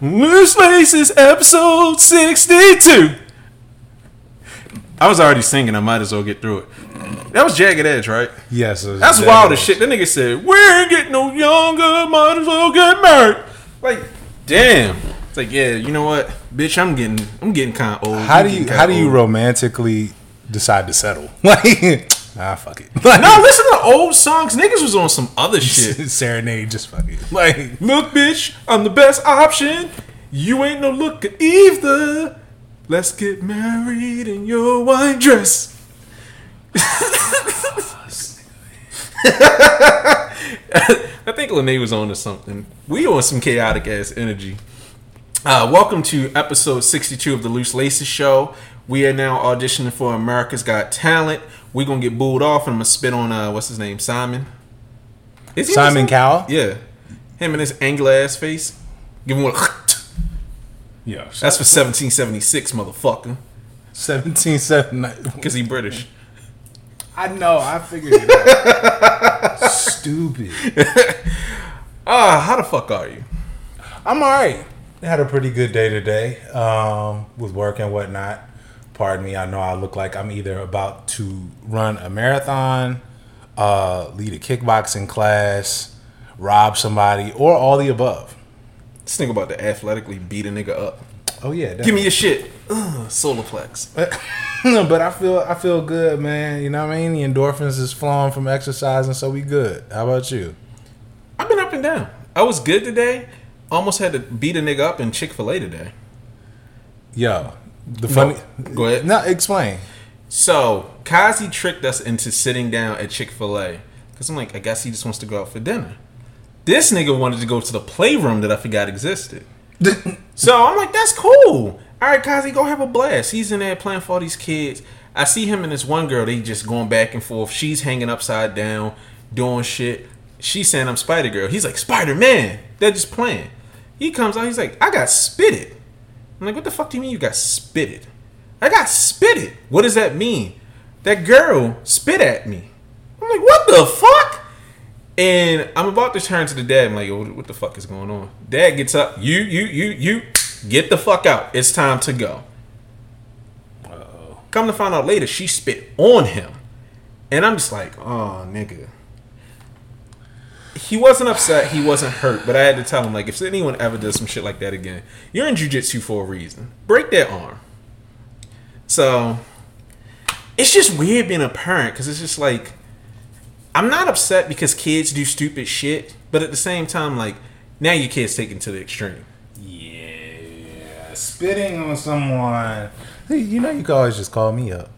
Loose Laces, episode 62. I was already singing. I might as well get through it. That was Jagged Edge, right? Yes, That's Jagged wild as shit. That nigga said, "We ain't getting no younger. Might as well get married." Like, damn. It's like, yeah, you know what, bitch? I'm getting, I'm getting kind of old. How I'm do you how do you romantically decide to settle? Like, ah, fuck it. No, listen to old songs. Niggas was on some other shit. Serenade, just fuck it. Like, Look, bitch, I'm the best option. You ain't no looker either. Let's get married in your white dress. I think Lene was on to something. We on some chaotic ass energy. Uh, welcome to episode 62 of the Loose Laces Show. We are now auditioning for America's Got Talent. We're gonna get booed off, and I'm gonna spit on uh, what's his name, Simon. Is he Simon Cowell? Yeah, him and his angle ass face. Give him one. Yeah, That's for 1776, motherfucker. 1779. Because he British. I know. I figured it out. Stupid. Ah, how the fuck are you? I'm all right. Had a pretty good day today um, with work and whatnot. Pardon me. I know I look like I'm either about to run a marathon, uh, lead a kickboxing class, rob somebody, or all the above. This think about to athletically beat a nigga up. Oh yeah, Give me your shit. Ugh, solarplex. but I feel I feel good, man. You know what I mean? The endorphins is flowing from exercising, so we good. How about you? I've been up and down. I was good today. Almost had to beat a nigga up in Chick fil A today. Yo, the funny. Go ahead. No, explain. So, Kazi tricked us into sitting down at Chick fil A. Because I'm like, I guess he just wants to go out for dinner. This nigga wanted to go to the playroom that I forgot existed. So I'm like, that's cool. All right, Kazi, go have a blast. He's in there playing for all these kids. I see him and this one girl. They just going back and forth. She's hanging upside down, doing shit. She's saying I'm Spider Girl. He's like Spider Man. They're just playing. He comes out. He's like, I got spitted. I'm like, what the fuck do you mean you got spitted? I got spitted. What does that mean? That girl spit at me. I'm like, what the fuck? And I'm about to turn to the dad. I'm like, "Yo, what the fuck is going on? Dad gets up. You, you, you, you, get the fuck out. It's time to go. Come to find out later, she spit on him. And I'm just like, oh, nigga. He wasn't upset. He wasn't hurt. But I had to tell him, like, if anyone ever does some shit like that again, you're in jujitsu for a reason. Break that arm. So, it's just weird being a parent because it's just like, I'm not upset because kids do stupid shit, but at the same time, like now your kid's taken to the extreme. Yeah, spitting on someone. Hey, You know, you can always just call me up.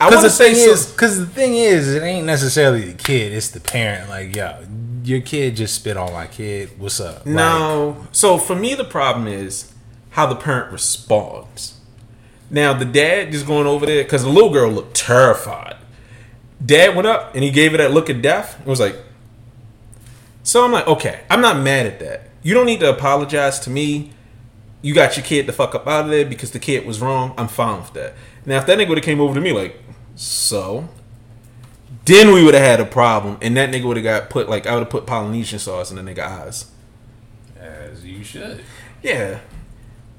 I Because the to say thing so- is, because the thing is, it ain't necessarily the kid; it's the parent. Like, yo, your kid just spit on my kid. What's up? Like, no. So for me, the problem is how the parent responds. Now the dad just going over there because the little girl looked terrified. Dad went up and he gave her that look of death. It was like, so I'm like, okay, I'm not mad at that. You don't need to apologize to me. You got your kid the fuck up out of there because the kid was wrong. I'm fine with that. Now, if that nigga would have came over to me like, so, then we would have had a problem, and that nigga would have got put like I would have put Polynesian sauce in the nigga eyes. as you should. Yeah.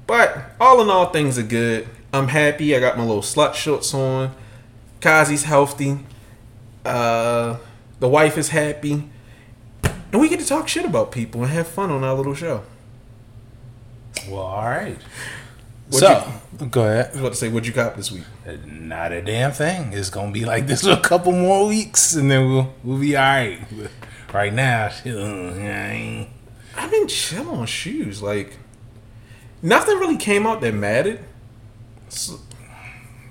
But all in all, things are good. I'm happy. I got my little slut shorts on. Kazi's healthy. Uh, the wife is happy. And we get to talk shit about people and have fun on our little show. Well, all right. So, go I ahead. was about to say, what'd you cop this week? Not a damn thing. It's gonna be like this for a couple more weeks, and then we'll we'll be all right. But right now, uh, I I've been chilling on shoes. Like, nothing really came out that mattered. So-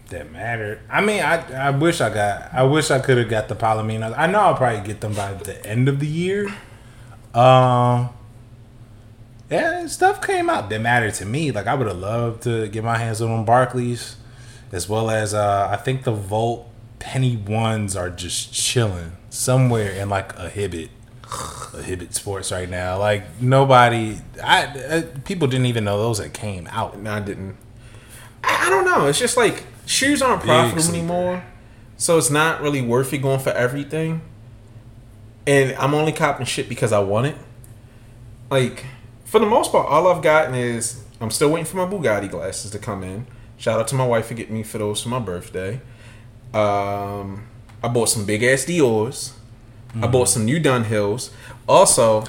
that mattered. I mean, I I wish I got. I wish I could have got the Palominos. I know I'll probably get them by the end of the year. Um. Yeah, stuff came out that mattered to me. Like I would have loved to get my hands on Barclays, as well as uh, I think the Volt Penny ones are just chilling somewhere in like a Hibbett, a Hibbett Sports right now. Like nobody, I uh, people didn't even know those that came out. No, I didn't. I, I don't know. It's just like shoes aren't profitable anymore, so it's not really worth it going for everything. And I'm only copping shit because I want it. Like for the most part, all I've gotten is I'm still waiting for my Bugatti glasses to come in. Shout out to my wife for getting me for those for my birthday. Um, I bought some big ass Dior's. I bought some new Dunhills. Also,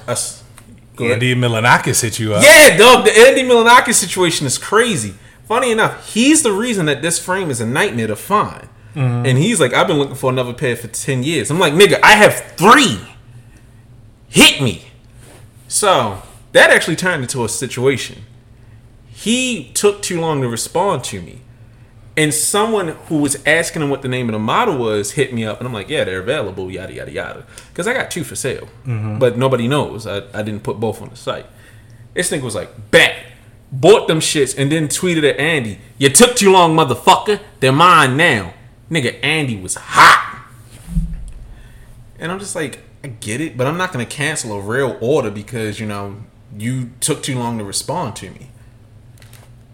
go ahead. Andy Milonakis hit you up. Yeah, dog. The Andy Milonakis situation is crazy. Funny enough, he's the reason that this frame is a nightmare to find. And he's like, I've been looking for another pair for ten years. I'm like, nigga, I have three. Hit me. So that actually turned into a situation. He took too long to respond to me. And someone who was asking him what the name of the model was hit me up, and I'm like, "Yeah, they're available." Yada yada yada. Because I got two for sale, mm-hmm. but nobody knows. I, I didn't put both on the site. This nigga was like, "Bet." Bought them shits and then tweeted at Andy, "You took too long, motherfucker. They're mine now." Nigga, Andy was hot, and I'm just like, I get it, but I'm not gonna cancel a real order because you know you took too long to respond to me.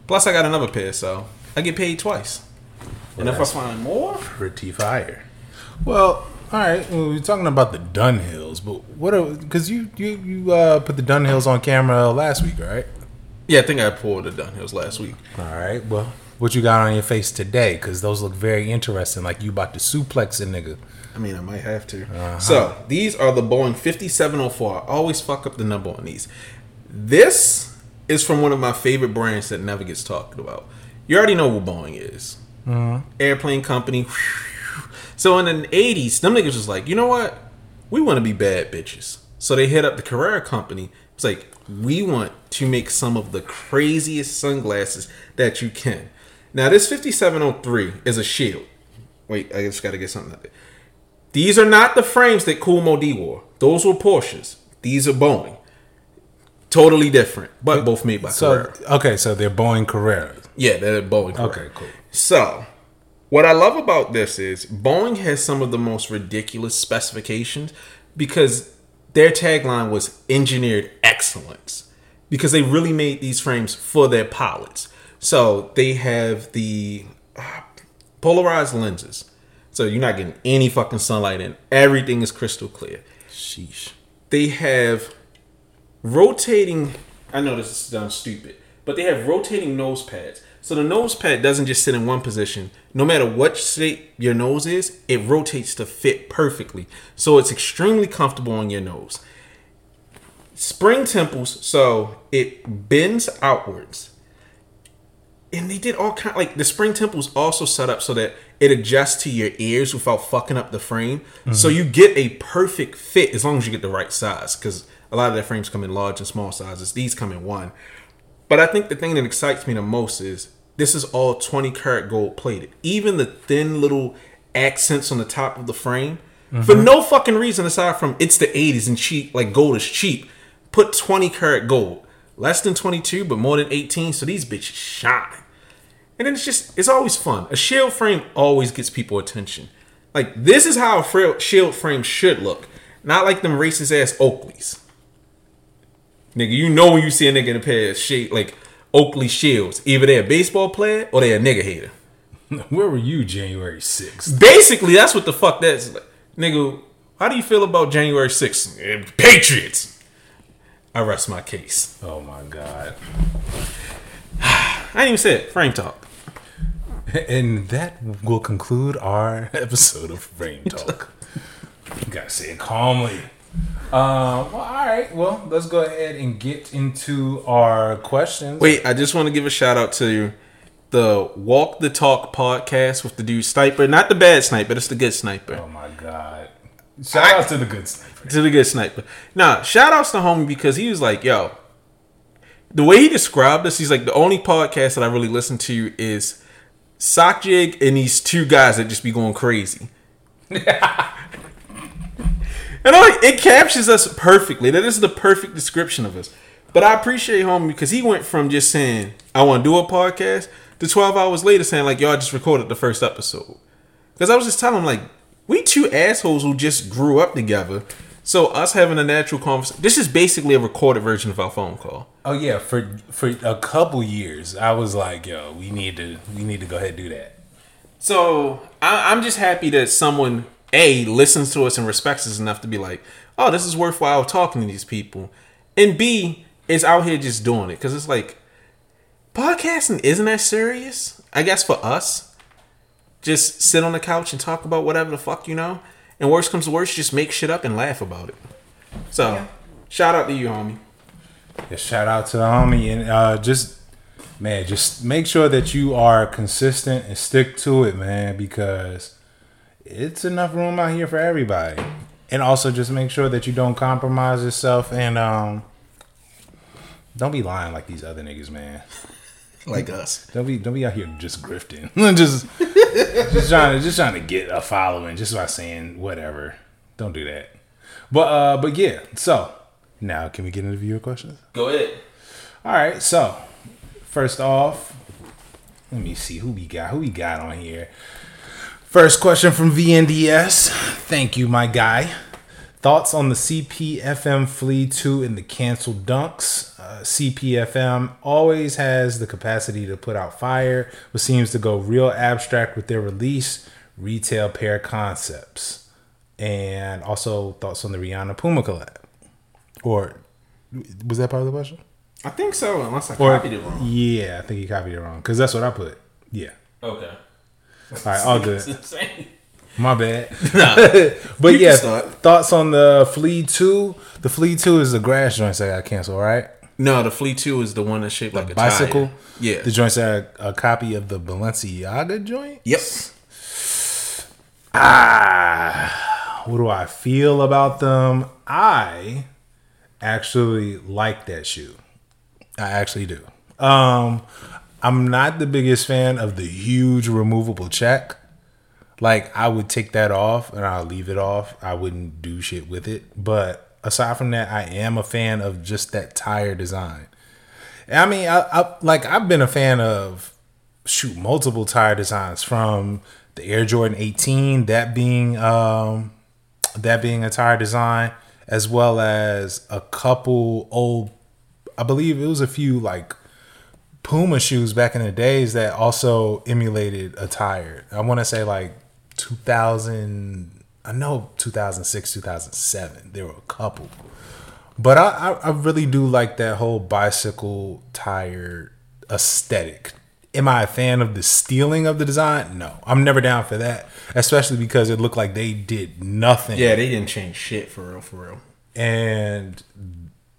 Plus, I got another pair, so I get paid twice. and if I find more, Pretty fire. Well, all right. Well, we're talking about the Dunhills, but what? Are Because you you you uh, put the Dunhills on camera last week, right? yeah, I think I pulled the Dunhills last week. All right. Well, what you got on your face today? Because those look very interesting. Like you about to suplex a nigga. I mean, I might have to. So these are the Boeing 5704. I always fuck up the number on these. This is from one of my favorite brands that never gets talked about. You already know what Boeing is. Mm-hmm. Airplane company. So in the 80s, them niggas was like, you know what? We want to be bad bitches. So they hit up the Carrera company. It's like, we want to make some of the craziest sunglasses that you can. Now, this 5703 is a shield. Wait, I just got to get something out there. These are not the frames that Cool Moe Dee wore. Those were Porsches. These are Boeing. Totally different, but both made by So Carrera. okay, so they're Boeing Carreras. Yeah, they're Boeing. Carrera. Okay, cool. So, what I love about this is Boeing has some of the most ridiculous specifications because their tagline was engineered excellence because they really made these frames for their pilots. So, they have the uh, polarized lenses. So, you're not getting any fucking sunlight in. Everything is crystal clear. Sheesh. They have rotating. I know this is sounds stupid, but they have rotating nose pads. So the nose pad doesn't just sit in one position. No matter what shape your nose is, it rotates to fit perfectly. So it's extremely comfortable on your nose. Spring temples, so it bends outwards. And they did all kind like the spring temples also set up so that it adjusts to your ears without fucking up the frame. So mm-hmm. you get a perfect fit as long as you get the right size. Because a lot of their frames come in large and small sizes. These come in one. But I think the thing that excites me the most is this is all 20 karat gold plated. Even the thin little accents on the top of the frame, for mm-hmm. no fucking reason aside from it's the 80s and cheap, like gold is cheap. Put 20 karat gold. Less than 22, but more than 18. So these bitches shine. And then it's just, it's always fun. A shield frame always gets people attention. Like, this is how a frail shield frame should look. Not like them racist ass Oakleys. Nigga, you know when you see a nigga in a pair of shade, like Oakley shields. Either they're a baseball player or they're a nigga hater. Where were you January 6th? Basically, that's what the fuck that's like. Nigga, how do you feel about January 6th? Eh, Patriots! I rest my case. Oh my god. I didn't even say it. Frame talk. And that will conclude our episode of Frame Talk. you gotta say it calmly. Uh, well, all right. Well, let's go ahead and get into our questions. Wait, I just want to give a shout out to the Walk the Talk podcast with the dude Sniper. Not the bad sniper, it's the good sniper. Oh my god! Shout out to the good sniper. To the good sniper. Nah, shout outs to homie because he was like, yo, the way he described us, he's like, the only podcast that I really listen to is Sock Jig and these two guys that just be going crazy. And like, it captures us perfectly. That is the perfect description of us. But I appreciate homie because he went from just saying, I want to do a podcast to 12 hours later saying, like, yo, I just recorded the first episode. Because I was just telling him, like, we two assholes who just grew up together. So us having a natural conversation, this is basically a recorded version of our phone call. Oh yeah, for for a couple years, I was like, yo, we need to we need to go ahead and do that. So I, I'm just happy that someone a listens to us and respects us enough to be like, oh, this is worthwhile talking to these people, and b is out here just doing it because it's like podcasting isn't that serious. I guess for us, just sit on the couch and talk about whatever the fuck you know. And worst comes to worst, just make shit up and laugh about it. So, Yeah. shout out to you, homie. Yeah, shout out to the homie and uh, just man, just make sure that you are consistent and stick to it, man, because it's enough room out here for everybody. And also just make sure that you don't compromise yourself and um don't be lying like these other niggas, man. Like us. Don't be don't be out here just grifting. just just trying to just trying to get a following just by saying whatever. Don't do that. But uh but yeah, so now can we get into viewer questions? Go ahead. All right, so first off, let me see who we got. Who we got on here? First question from VNDS. Thank you, my guy. Thoughts on the CPFM Flea 2 and the canceled dunks? Uh, CPFM always has the capacity to put out fire, but seems to go real abstract with their release, retail pair concepts. And also thoughts on the Rihanna Puma collab. Or was that part of the question? I think so, unless I Or, copied it wrong. Yeah, I think you copied it wrong because that's what I put. Yeah. Okay. All right, all good. My bad. Nah. But You yeah, thoughts on the Flea Two? The Flea Two is the grass joints that got canceled, right? No, the Flea 2 is the one that's shaped like a Bicycle. tire. Yeah. The joints that are a copy of the Balenciaga joint. Yep. Ah, what do I feel about them? I actually like that shoe. I actually do. Um, I'm not the biggest fan of the huge removable check. Like I would take that off and I'll leave it off. I wouldn't do shit with it. But aside from that, I am a fan of just that tire design. I mean, I, I like I've been a fan of shoot multiple tire designs from the Air Jordan 18, that being um that being a tire design, as well as a couple old I believe it was a few like Puma shoes back in the days that also emulated a tire. I want to say like 2000 I know 2006, 2007. There were a couple. But I, I, I really do like that whole bicycle tire aesthetic. Am I a fan of the stealing of the design? No, I'm never down for that. Especially because it looked like they did nothing. Yeah, they didn't change shit for real, for real. And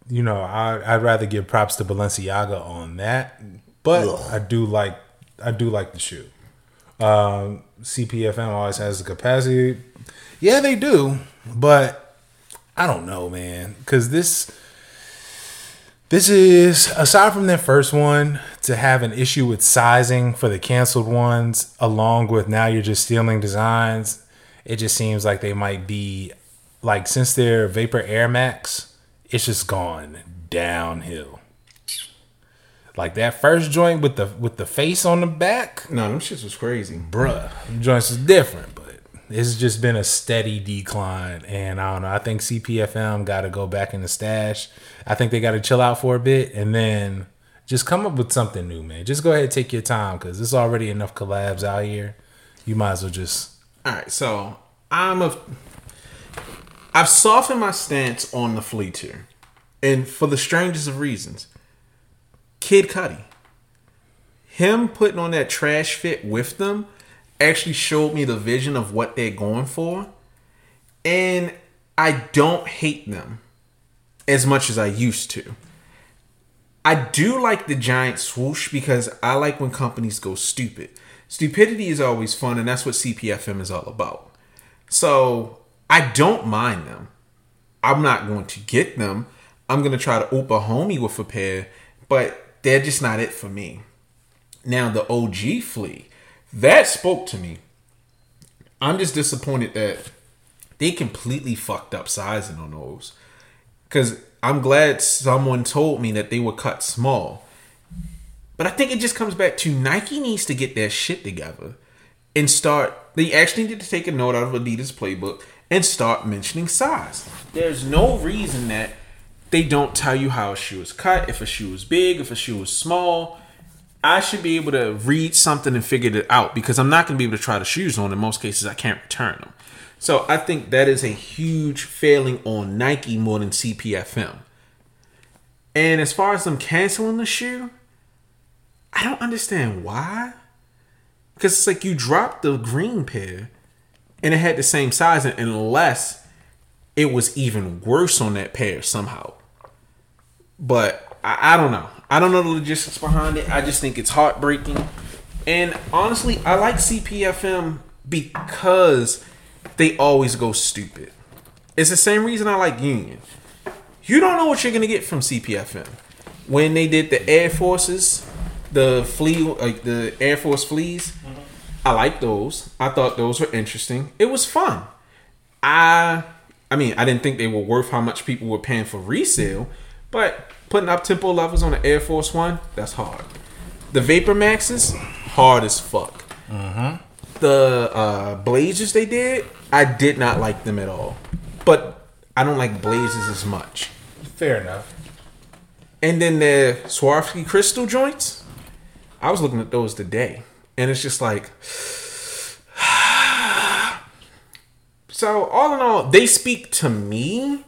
you know, I, I'd rather give props to Balenciaga on that. But Ugh. I do like I do like the shoe. Um, CPFM always has the capacity. Yeah, they do, but I don't know, man, because this this is aside from that first one to have an issue with sizing for the canceled ones, along with now you're just stealing designs. It just seems like they might be like since they're Vapor Air Max, it's just gone downhill. Like that first joint with the with the face on the back, No, them shits was crazy. bruh, them joints is different, but it's just been a steady decline. And I don't know. I think CPFM got to go back in the stash. I think they got to chill out for a bit and then just come up with something new, man. Just go ahead and take your time because there's already enough collabs out here. You might as well just. All right, so I'm a. I've softened my stance on the flea tier, and for the strangest of reasons. Kid Cudi, him putting on that trash fit with them, actually showed me the vision of what they're going for, and I don't hate them as much as I used to. I do like the giant swoosh because I like when companies go stupid. Stupidity is always fun, and that's what CPFM is all about. So I don't mind them. I'm not going to get them. I'm going to try to oop a homie with a pair, but they're just not it for me. Now, the OG flea, that spoke to me. I'm just disappointed that they completely fucked up sizing on those. Because I'm glad someone told me that they were cut small. But I think it just comes back to Nike needs to get their shit together and start. They actually need to take a note out of Adidas playbook and start mentioning size. There's no reason that they don't tell you how a shoe is cut, if a shoe is big, if a shoe is small. I should be able to read something and figure it out because I'm not going to be able to try the shoes on. In most cases, I can't return them. So I think that is a huge failing on Nike more than CPFM. And as far as them canceling the shoe, I don't understand why. Because it's like you dropped the green pair and it had the same size unless it was even worse on that pair somehow. But I, I don't know. I don't know the logistics behind it. I just think it's heartbreaking. And honestly, I like CPFM because they always go stupid. It's the same reason I like Union. You don't know what you're gonna get from CPFM. When they did the Air Forces, the flea, like the Air Force fleas, I like those. I thought those were interesting. It was fun. I, I mean, I didn't think they were worth how much people were paying for resale, but putting up tempo levels on the Air Force One, that's hard. The Vapor Maxes, hard as fuck. The uh, Blazers they did, I did not like them at all. But I don't like Blazers as much. Fair enough. And then the Swarovski crystal joints, I was looking at those today, and it's just like. so all in all, they speak to me,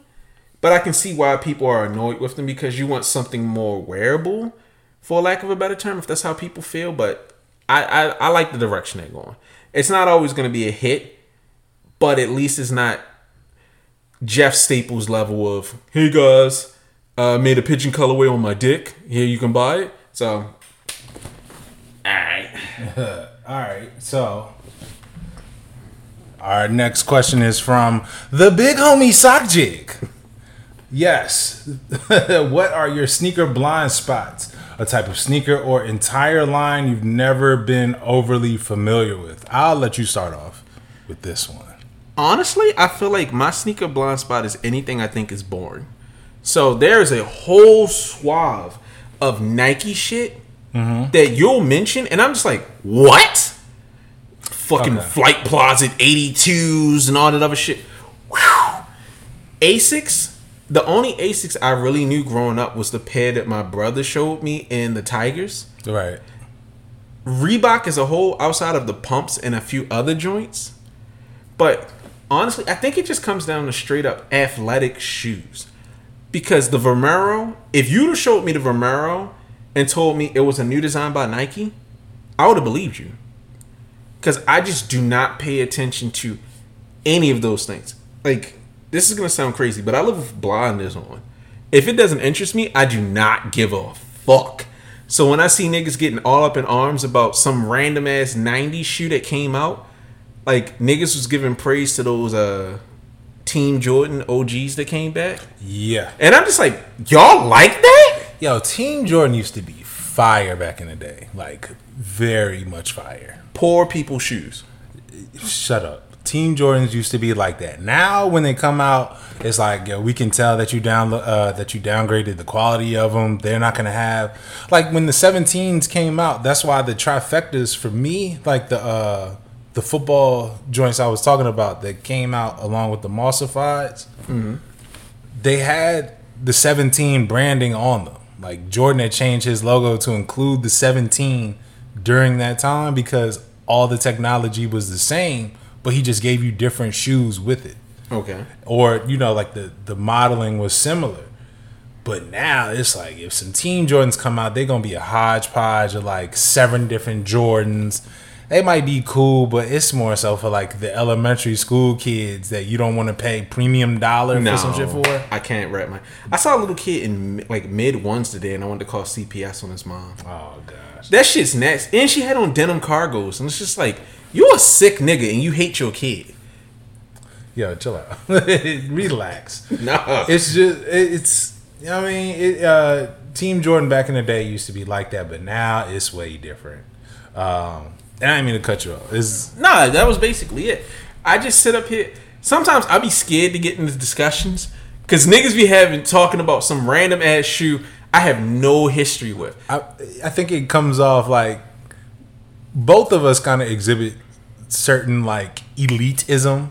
but I can see why people are annoyed with them because you want something more wearable, for lack of a better term, if that's how people feel. But I I, I like the direction they're going. It's not always going to be a hit, but at least it's not Jeff Staples level of hey guys, made a pigeon colorway on my dick. Here you can buy it. So. All right, so our next question is from the big homie Sock Jig. Yes, what are your sneaker blind spots? A type of sneaker or entire line you've never been overly familiar with? I'll let you start off with this one. Honestly, I feel like my sneaker blind spot is anything I think is boring. So there's a whole swath of Nike shit Mm-hmm. that you'll mention, and I'm just like, what? Fucking Okay. Flight Closet 82s and all that other shit. Whew. Asics. The only Asics I really knew growing up was the pair that my brother showed me in the Tigers. Right. Reebok as a whole, outside of the pumps and a few other joints. But honestly, I think it just comes down to straight up athletic shoes. Because the Vomero, if you'd have showed me the Vomero and told me it was a new design by Nike, I would have believed you. Because I just do not pay attention to any of those things. Like, this is going to sound crazy, but I live with blindness on. If it doesn't interest me, I do not give a fuck. So when I see niggas getting all up in arms about some random ass 90s shoe that came out, like niggas was giving praise to those uh Team Jordan OGs that came back. Yeah. And I'm just like, y'all like that? Yo, Team Jordan used to be fire back in the day. Like, very much fire. Poor people shoes. Shut up. Team Jordans used to be like that. Now, when they come out, it's like yo, we can tell that you down uh, that you downgraded the quality of them. They're not gonna have like when the 17s came out. That's why the trifectas for me, like the uh, the football joints I was talking about that came out along with the Mossifieds, they had the 17 branding on them. Like Jordan had changed his logo to include the 17 during that time because all the technology was the same, but he just gave you different shoes with it. Okay. Or, you know, like the, the modeling was similar. But now it's like if some Team Jordans come out, they're gonna be a hodgepodge of like seven different Jordans. They might be cool, but it's more so for like the elementary school kids that you don't want to pay premium dollar No, for some shit for. I can't wrap my. I saw a little kid in like mid ones today, and I wanted to call CPS on his mom. Oh gosh. That shit's next. And she had on denim cargos, and it's just like you're a sick nigga, and you hate your kid. Yo, chill out. Relax. no, It's just it's you know what I mean, it, uh Team Jordan back in the day used to be like that, but now it's way different. Um and I didn't mean to cut you off. It's Nah, that was basically it. I just sit up here. Sometimes I be scared to get into discussions because niggas be having talking about some random ass shoe I have no history with. I I think it comes off like both of us kind of exhibit certain like elitism.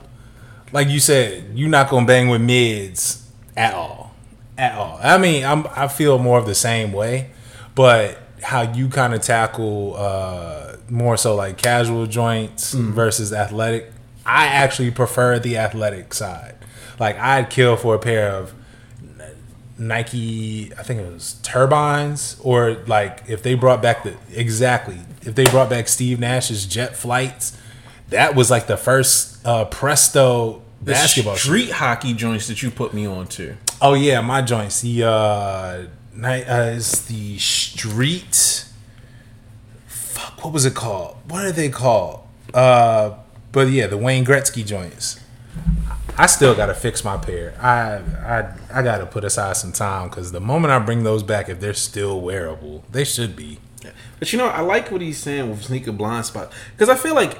Like you said, you're not gonna bang with mids at all, at all. I mean, I'm I feel more of the same way, but how you kind of tackle uh, more so like casual joints versus athletic. I actually prefer the athletic side. Like I'd kill for a pair of Nike, I think it was turbines, or like if they brought back the exactly if they brought back Steve Nash's jet flights, that was like the first uh, Presto The basketball. street hockey joints that you put me on to. Oh yeah, my joints. The uh, night uh, is the street. What was it called? What are they called? Uh, but yeah, the Wayne Gretzky joints. I still gotta fix my pair. I I I gotta put aside some time because the moment I bring those back, if they're still wearable, they should be. But you know, I like what he's saying with sneaker blind spot because I feel like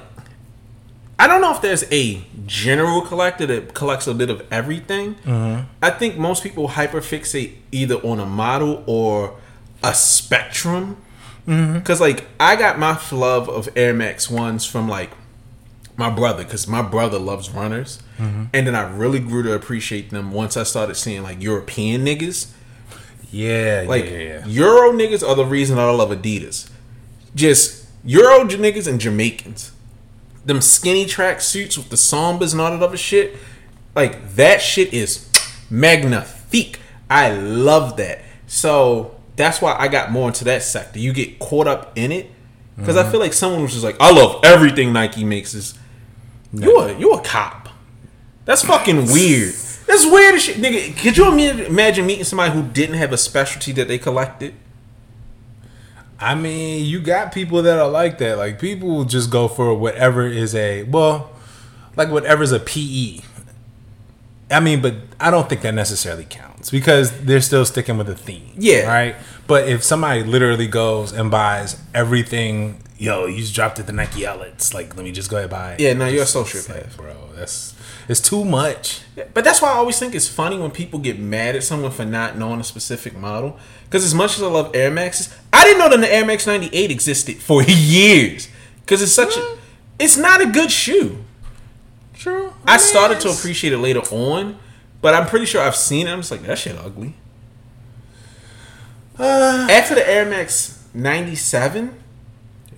I don't know if there's a general collector that collects a bit of everything. I think most people hyperfixate either on a model or a spectrum. Mm-hmm. Because like I got my love of Air Max ones from like my brother because my brother loves runners, mm-hmm. and then I really grew to appreciate them once I started seeing like European niggas. Yeah, Like yeah, yeah. Euro niggas are the reason I love Adidas. Just Euro niggas and Jamaicans. Them skinny track suits with the sambas and all that other shit. Like that shit is magnifique. I love that. So that's why I got more into that sector. You get caught up in it. Because I mm-hmm. feel like someone was just like, I love everything Nike makes is you a you a cop. That's fucking weird. That's weird as shit, nigga. Could you imagine meeting somebody who didn't have a specialty that they collected? I mean, you got people that are like that. Like people just go for whatever is a well, like whatever's a PE. I mean, but I don't think that necessarily counts because they're still sticking with the theme. Yeah. Right. But if somebody literally goes and buys everything, yo, you just dropped it the Nike outlets. Like, let me just go ahead and buy it. Yeah, no, you're a sociopath. bro. That's it's too much. But that's why I always think it's funny when people get mad at someone for not knowing a specific model. Because as much as I love Air Maxes, I didn't know that the Air Max 98 existed for years. Because it's such a, it's not a good shoe. I started to appreciate it later on, but I'm pretty sure I've seen it. I'm just like, that shit ugly. Uh, After the Air Max 97,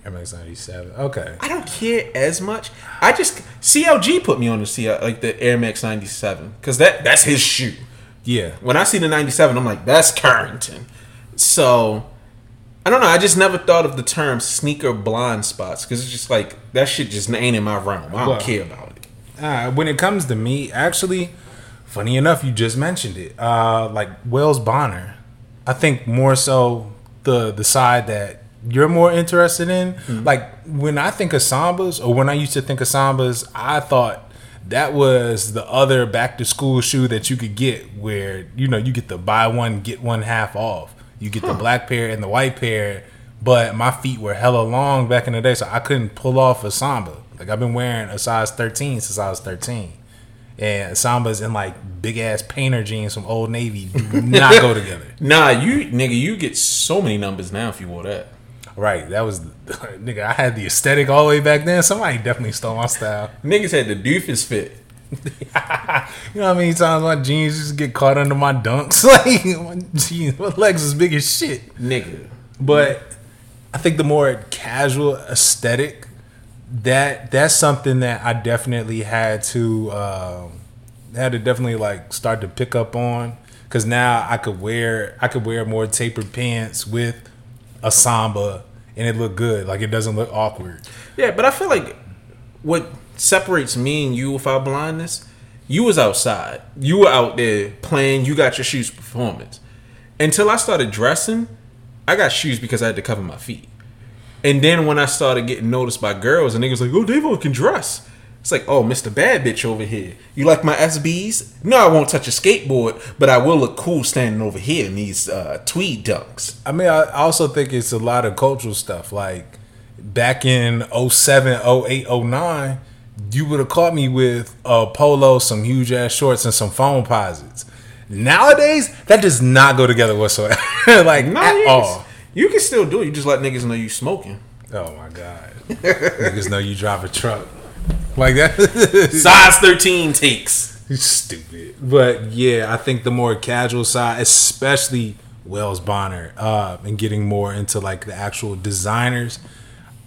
Air Max ninety seven. Okay. I don't care as much. I just CLG put me on the CL like the Air Max 97 because that that's his shoe. Yeah. When I see the 97, I'm like, that's Carrington. So I don't know. I just never thought of the term sneaker blind spots because it's just like that shit just ain't in my realm. I don't Well, care about it. Uh, when it comes to me, actually, funny enough, you just mentioned it. Uh, like Wales Bonner, I think more so the the side that you're more interested in. Like when I think of Sambas, or when I used to think of Sambas, I thought that was the other back to school shoe that you could get, where you know you get the buy one get one half off. You get the black pair and the white pair, but my feet were hella long back in the day, so I couldn't pull off a Samba. Like I've been wearing a size 13 since I was 13. And Sambas in like big ass painter jeans from Old Navy do not go together. Nah, you nigga, you get so many numbers now if you wore that. Right. That was nigga, I had the aesthetic all the way back then. Somebody definitely stole my style. Niggas had the doofus fit. You know how many times my jeans just get caught under my dunks? Like my jeans, my legs is big as shit. Nigga. But I think the more casual aesthetic, that that's something that I definitely had to um, had to definitely like start to pick up on because now I could wear I could wear more tapered pants with a samba and it looked good. Like it doesn't look awkward. Yeah, but I feel like what separates me and you with our blindness, you was outside. You were out there playing, you got your shoes performance. Until I started dressing, I got shoes because I had to cover my feet. And then when I started getting noticed by girls and niggas like, oh, Davon can dress. It's like, oh, Mr. Bad Bitch over here. You like my SBs? No, I won't touch a skateboard, but I will look cool standing over here in these uh, tweed dunks. I mean, I also think it's a lot of cultural stuff. Like back in 07, 08, 09, you would have caught me with a polo, some huge ass shorts, and some Foamposites. Nowadays, that does not go together whatsoever. like Nah, at all. Can, you can still do it. You just let niggas know you smoking. Oh my god, niggas know you drive a truck like that. Size 13 takes. Stupid. But yeah, I think the more casual side, especially Wales Bonner, uh, and getting more into like the actual designers,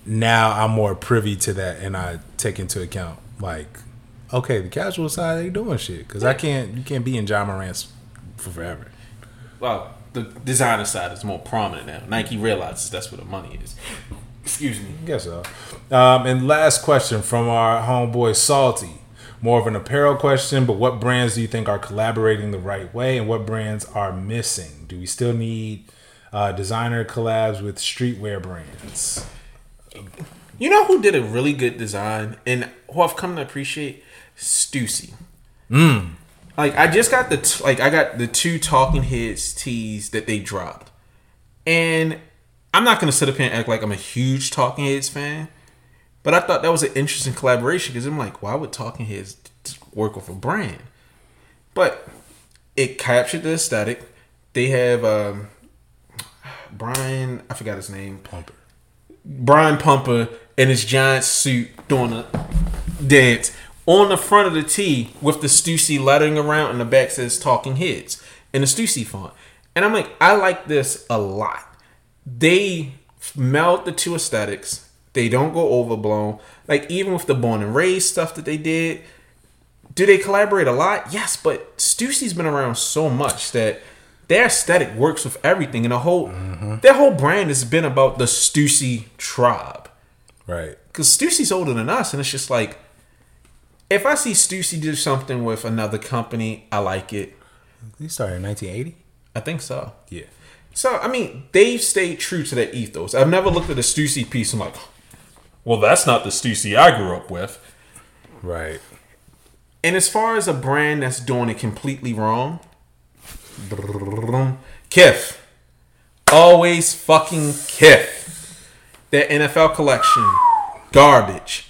now I'm more privy to that and I take into account like, okay, the casual side they doing shit because I can't, you can't be in Ja Morant's for forever. well, the designer side is more prominent now. Nike realizes that's where the money is. Excuse me. I guess so. Um, and last question from our homeboy Salty. More of an apparel question, but what brands do you think are collaborating the right way, and what brands are missing? Do we still need uh, designer collabs with streetwear brands? You know who did a really good design and who I've come to appreciate? Stussy. Mm. Like I just got the t- like I got the two Talking Heads tees that they dropped, and I'm not gonna sit up here and act like I'm a huge Talking Heads fan, but I thought that was an interesting collaboration because I'm like, why would Talking Heads work with a brand? But it captured the aesthetic. They have um, Brian, I forgot his name, Pumper. Brian Pumper in his giant suit doing a dance on the front of the tee with the Stussy lettering around and the back says Talking Heads in the Stussy font. And I'm like, I like this a lot. They meld the two aesthetics. They don't go overblown. Like even with the Born and Raised stuff that they did, do they collaborate a lot? Yes, but Stussy's been around so much that their aesthetic works with everything, and the whole mm-hmm. their whole brand has been about the Stussy tribe. Right. Because Stussy's older than us, and it's just like if I see Stussy do something with another company, I like it. He started in 1980. I think so. Yeah. So I mean, they've stayed true to that ethos. I've never looked at a Stussy piece and like, well, that's not the Stussy I grew up with. Right. And as far as a brand that's doing it completely wrong, Kith. Always fucking Kith. Their NFL collection, garbage.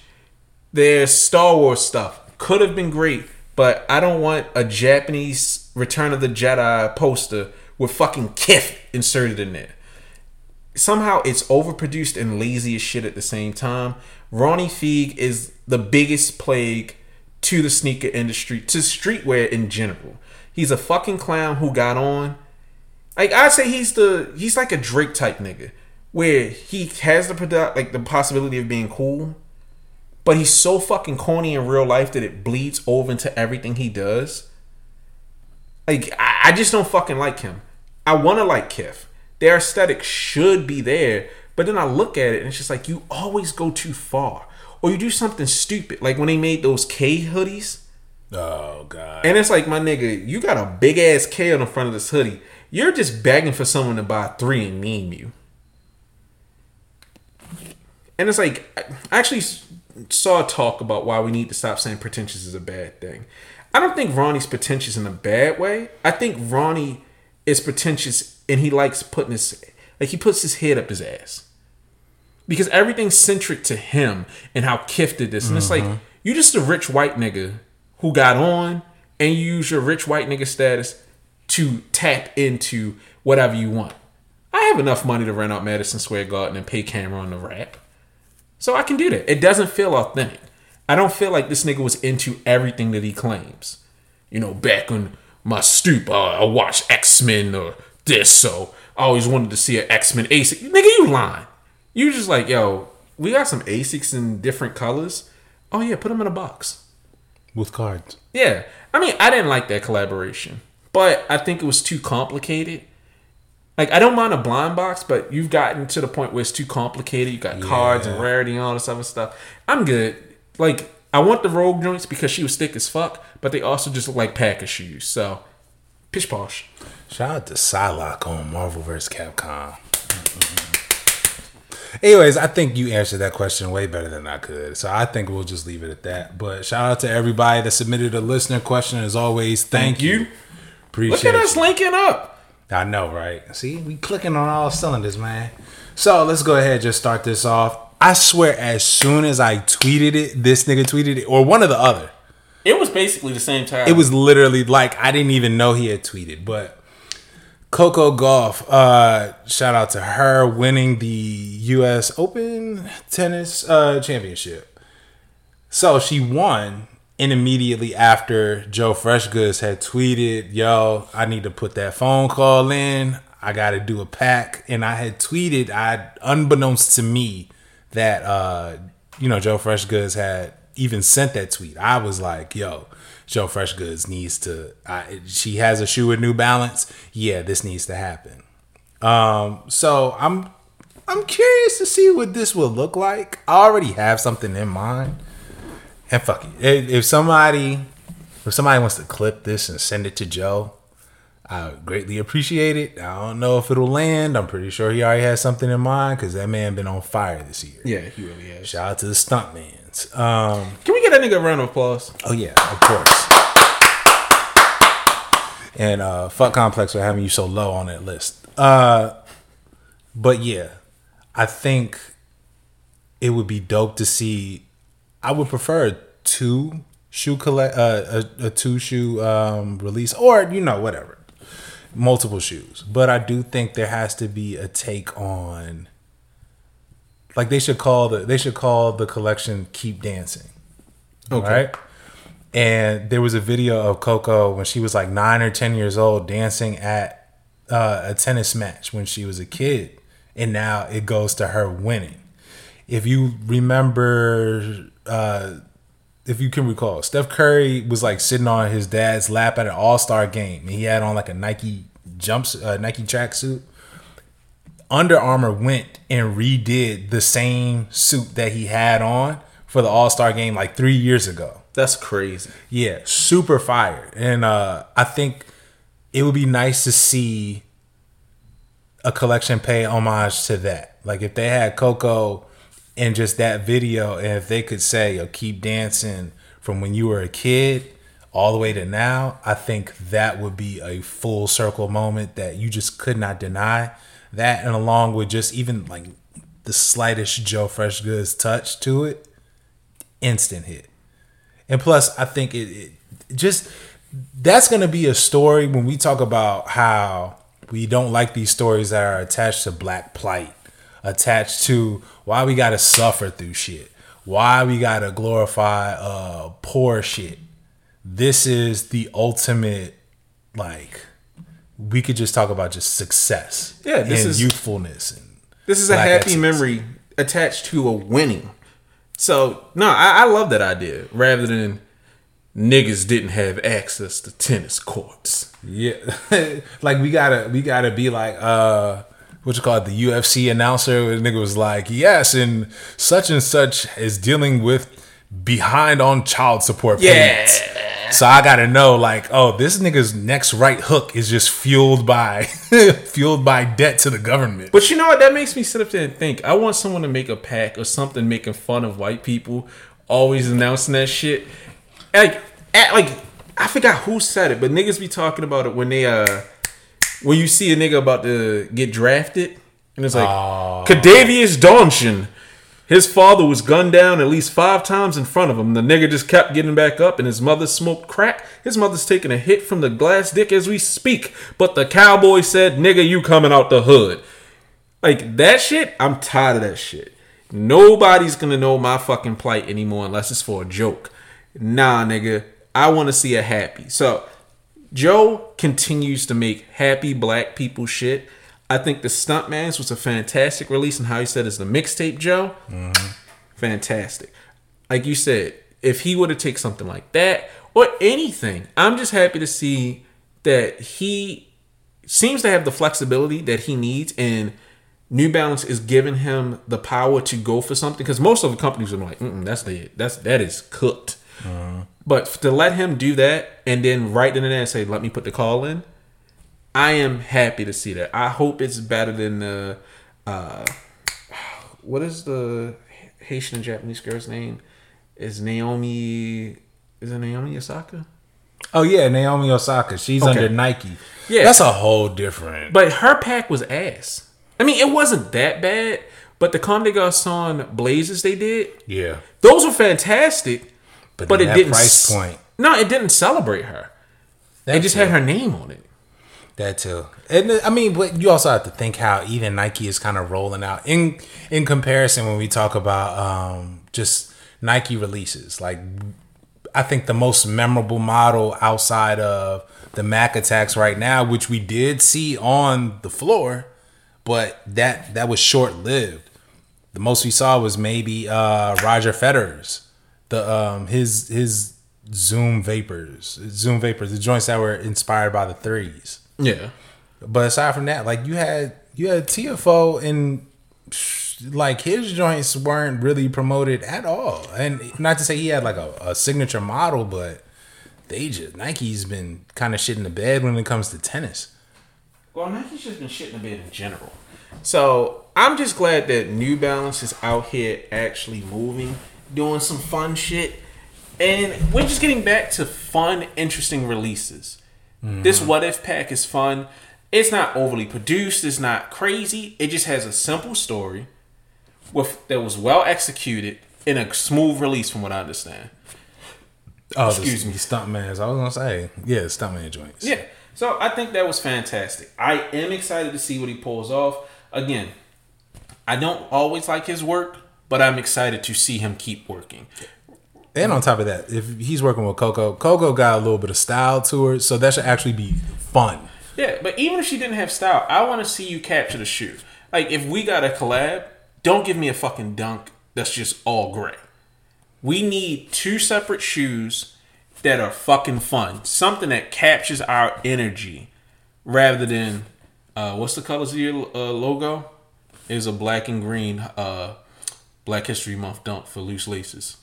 Their Star Wars stuff could have been great, but I don't want a Japanese Return of the Jedi poster with fucking Kith inserted in there. Somehow it's overproduced and lazy as shit at the same time. Ronnie Fieg is the biggest plague to the sneaker industry, to streetwear in general. He's a fucking clown who got on. Like I say, he's the he's like a Drake type nigga, where he has the product like the possibility of being cool, but he's so fucking corny in real life that it bleeds over into everything he does. Like I, I just don't fucking like him. I want to like Kith. Their aesthetic should be there, but then I look at it and it's just like you always go too far, or you do something stupid, like when they made those K hoodies. Oh god. And it's like, my nigga, you got a big ass K on the front of this hoodie. You're just begging for someone to buy three and meme you. And it's like, I actually saw a talk about why we need to stop saying pretentious is a bad thing. I don't think Ronnie's pretentious in a bad way. I think Ronnie is pretentious and he likes putting his, like, he puts his head up his ass. Because everything's centric to him and how Kith did this. And it's like, mm-hmm. you're just a rich white nigga who got on and you use your rich white nigga status to tap into whatever you want. I have enough money to rent out Madison Square Garden and pay Cam'ron the rap. So I can do that. It doesn't feel authentic. I don't feel like this nigga was into everything that he claims. You know, back on my stoop, uh, I watched X Men or this, so I always wanted to see an X Men ASIC. Nigga, you lying. You just like, yo, we got some ASICs in different colors. Oh yeah, put them in a box. With cards. Yeah. I mean, I didn't like that collaboration, but I think it was too complicated. Like, I don't mind a blind box, but you've gotten to the point where it's too complicated. You got cards and rarity and all this other stuff. I'm good. Like, I want the Rogue joints because she was thick as fuck, but they also just look like Packer shoes. So, pish posh. Shout out to Psylocke on Marvel vs. Capcom. Anyways, I think you answered that question way better than I could. So I think we'll just leave it at that. But shout out to everybody that submitted a listener question. As always, thank, Thank you. you. Appreciate Look at us you. linking up. I know, right? See, we clicking on all cylinders, man. So let's go ahead and just start this off. I swear, as soon as I tweeted it, this nigga tweeted it, or one or the other. It was basically the same time. It was literally like I didn't even know he had tweeted, but Coco Gauff, uh, shout out to her winning the US Open tennis uh, championship. So she won, and immediately after Joe Freshgoods had tweeted, Yo, I need to put that phone call in. I got to do a pack. And I had tweeted, I unbeknownst to me, that, uh, you know, Joe Freshgoods had even sent that tweet, I was like, "Yo, Joe Freshgoods needs to. I, she has a shoe with New Balance. Yeah, this needs to happen." Um, so I'm I'm curious to see what this will look like. I already have something in mind, and fuck it. If, if somebody if somebody wants to clip this and send it to Joe, I would greatly appreciate it. I don't know if it'll land. I'm pretty sure he already has something in mind because that man been on fire this year. Yeah, he really has. Shout out to the stuntmans. Um, Can we get that nigga a round of applause? oh yeah, of course. And uh, fuck complex for having you so low on that list. Uh, but yeah, I think it would be dope to see. I would prefer two shoe collect uh, a, a two shoe um, release or you know whatever multiple shoes. But I do think there has to be a take on like they should call the they should call the collection "Keep Dancing." Okay. Right. And there was a video of Coco when she was like nine or ten years old dancing at uh, a tennis match when she was a kid, and now it goes to her winning. If you remember, uh, if you can recall, Steph Curry was like sitting on his dad's lap at an All Star game, and he had on like a Nike jumps, uh, Nike tracksuit. Under Armour went and redid the same suit that he had on for the All Star game like three years ago. That's crazy. Yeah, super fired. And uh I think it would be nice to see a collection pay homage to that. Like if they had Coco in just that video and if they could say, yo, keep dancing from when you were a kid all the way to now, I think that would be a full circle moment that you just could not deny. That and along with just even like the slightest Joe Freshgoods touch to it, instant hit. And plus, I think it, it just that's going to be a story when we talk about how we don't like these stories that are attached to black plight, attached to why we got to suffer through shit, why we got to glorify uh poor shit. This is the ultimate like we could just talk about just success. Yeah, this and is- youthfulness and This is a happy excellence. memory attached to a winning. So no, I, I love that idea. Rather than niggas didn't have access to tennis courts. Yeah, like we gotta we gotta be like uh what you call it the UFC announcer. The nigga was like, yes, and such and such is dealing with behind on child support payments. So I gotta know like, oh, this nigga's next right hook is just fueled by fueled by debt to the government. But you know what? That makes me sit up there and think. I want someone to make a pack or something making fun of white people, always announcing that shit. Like, at, like I forgot who said it, but niggas be talking about it when they uh when you see a nigga about to get drafted, and it's like Oh. Kadavius. His father was gunned down at least five times in front of him. The nigga just kept getting back up, and his mother smoked crack. His mother's taking a hit from the glass dick as we speak. But the cowboy said, "Nigga, you coming out the hood." Like that shit, I'm tired of that shit. Nobody's gonna know my fucking plight anymore unless it's for a joke. Nah, nigga, I want to see a happy. So Joe continues to make happy black people shit. I think the Stuntmans was a fantastic release, and how he said is the mixtape Joe, mm-hmm. fantastic. Like you said, if he would have taken something like that or anything, I'm just happy to see that he seems to have the flexibility that he needs and New Balance is giving him the power to go for something because most of the companies are like, Mm-mm, that's the that's that is cooked. Uh-huh. But to let him do that and then right in there and say, "Let me put the call in," I am happy to see that. I hope it's better than the uh, what is the Haitian and Japanese girl's name? Is Naomi? Is it Naomi Osaka? Oh yeah, Naomi Osaka. She's Okay. under Nike. Yeah. that's a whole different. But her pack was ass. I mean, it wasn't that bad. But the Comme des Garçons blazers they did, yeah, those were fantastic. But, But it that didn't price point. No, it didn't celebrate her. That It just too. had her name on it. That too. And I mean, but you also have to think how even Nike is kind of rolling out in in comparison when we talk about um just Nike releases. Like I think the most memorable model outside of the Mac attacks right now, which we did see on the floor, but that that was short lived. The most we saw was maybe uh Roger Federer's, the um his his Zoom vapors, Zoom vapors, the joints that were inspired by the threes. Yeah. But aside from that, like you had you had TFO and like his joints weren't really promoted at all. And not to say he had like a, a signature model, but they just Nike's been kind of shit in the bed when it comes to tennis. Well, Nike's just been shitting the bed in general. So I'm just glad that New Balance is out here actually moving, doing some fun shit. And we're just getting back to fun, interesting releases. This mm-hmm. What If pack is fun. It's not overly produced, it's not crazy. It just has a simple story with that was well executed in a smooth release from what I understand. Oh, Excuse the, me. the stuntmans. I was gonna say, yeah, stuntman joints. Yeah. So I think that was fantastic. I am excited to see what he pulls off. Again, I don't always like his work, but I'm excited to see him keep working. And on top of that, if he's working with Coco, Coco got a little bit of style to her, so that should actually be fun. Yeah, but even if she didn't have style, I want to see you capture the shoe. Like if we got a collab, don't give me a fucking dunk that's just all gray. We need two separate shoes that are fucking fun. Something that captures our energy rather than uh, what's the colors of your uh, logo? Is a black and green uh, Black History Month dunk for loose laces.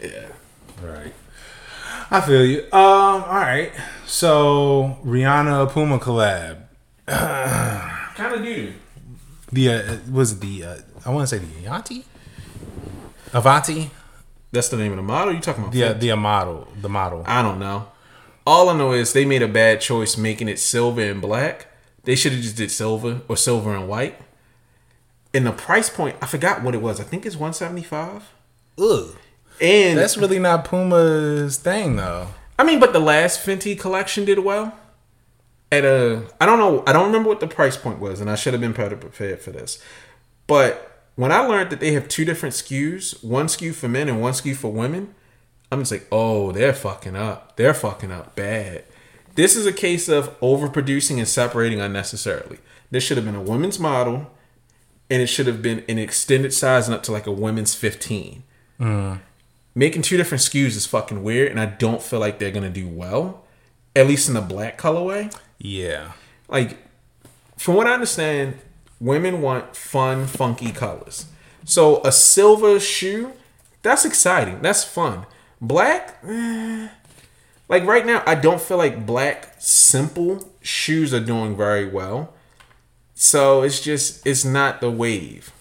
Yeah. Right. I feel you. Um. All right. So Rihanna Puma collab. Kind of do. The uh, was it the uh, I want to say the Avanti. Avanti. That's the name of the model. You talking about? The the model. The model. I don't know. All I know is they made a bad choice making it silver and black. They should have just did silver or silver and white. And the price point, I forgot what it was. I think it's one seventy five. Ugh. And That's really not Puma's thing though. I mean, but the last Fenty collection did well. At a, I don't know, I don't remember what the price point was, and I should have been better prepared for this. But when I learned that they have two different SKUs, one SKU for men and one SKU for women, I'm just like, oh, they're fucking up. They're fucking up bad. This is a case of overproducing and separating unnecessarily. This should have been a women's model, and it should have been an extended size and up to like a women's 15 making two different SKUs is fucking weird, and I don't feel like they're gonna do well. At least in the black colorway. Yeah. Like, from what I understand, women want fun, funky colors. So a silver shoe, that's exciting. That's fun. Black, eh, like right now, I don't feel like black simple shoes are doing very well. So it's just it's not the wave.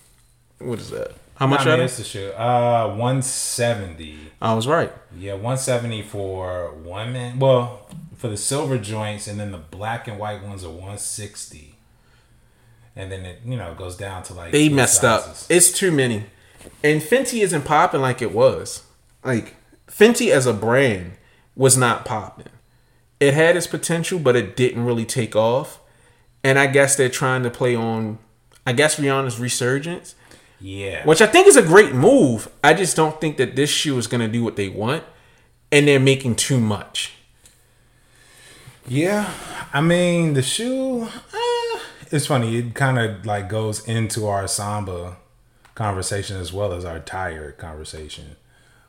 What is that? How much I are mean, it's the shoe. Uh, one seventy. I was right. Yeah, one seventy for women. Well, for the silver joints, and then the black and white ones are one sixty. And then it, you know, goes down to like They three messed up. It's too many. And Fenty isn't popping like it was. Like Fenty as a brand was not popping. It had its potential, but it didn't really take off. And I guess they're trying to play on I guess Rihanna's resurgence, Yeah. which I think is a great move. I just don't think that this shoe is gonna do what they want. And they're making too much. Yeah, I mean the shoe. Uh, it's funny. It kind of like goes into our samba conversation as well as our tire conversation.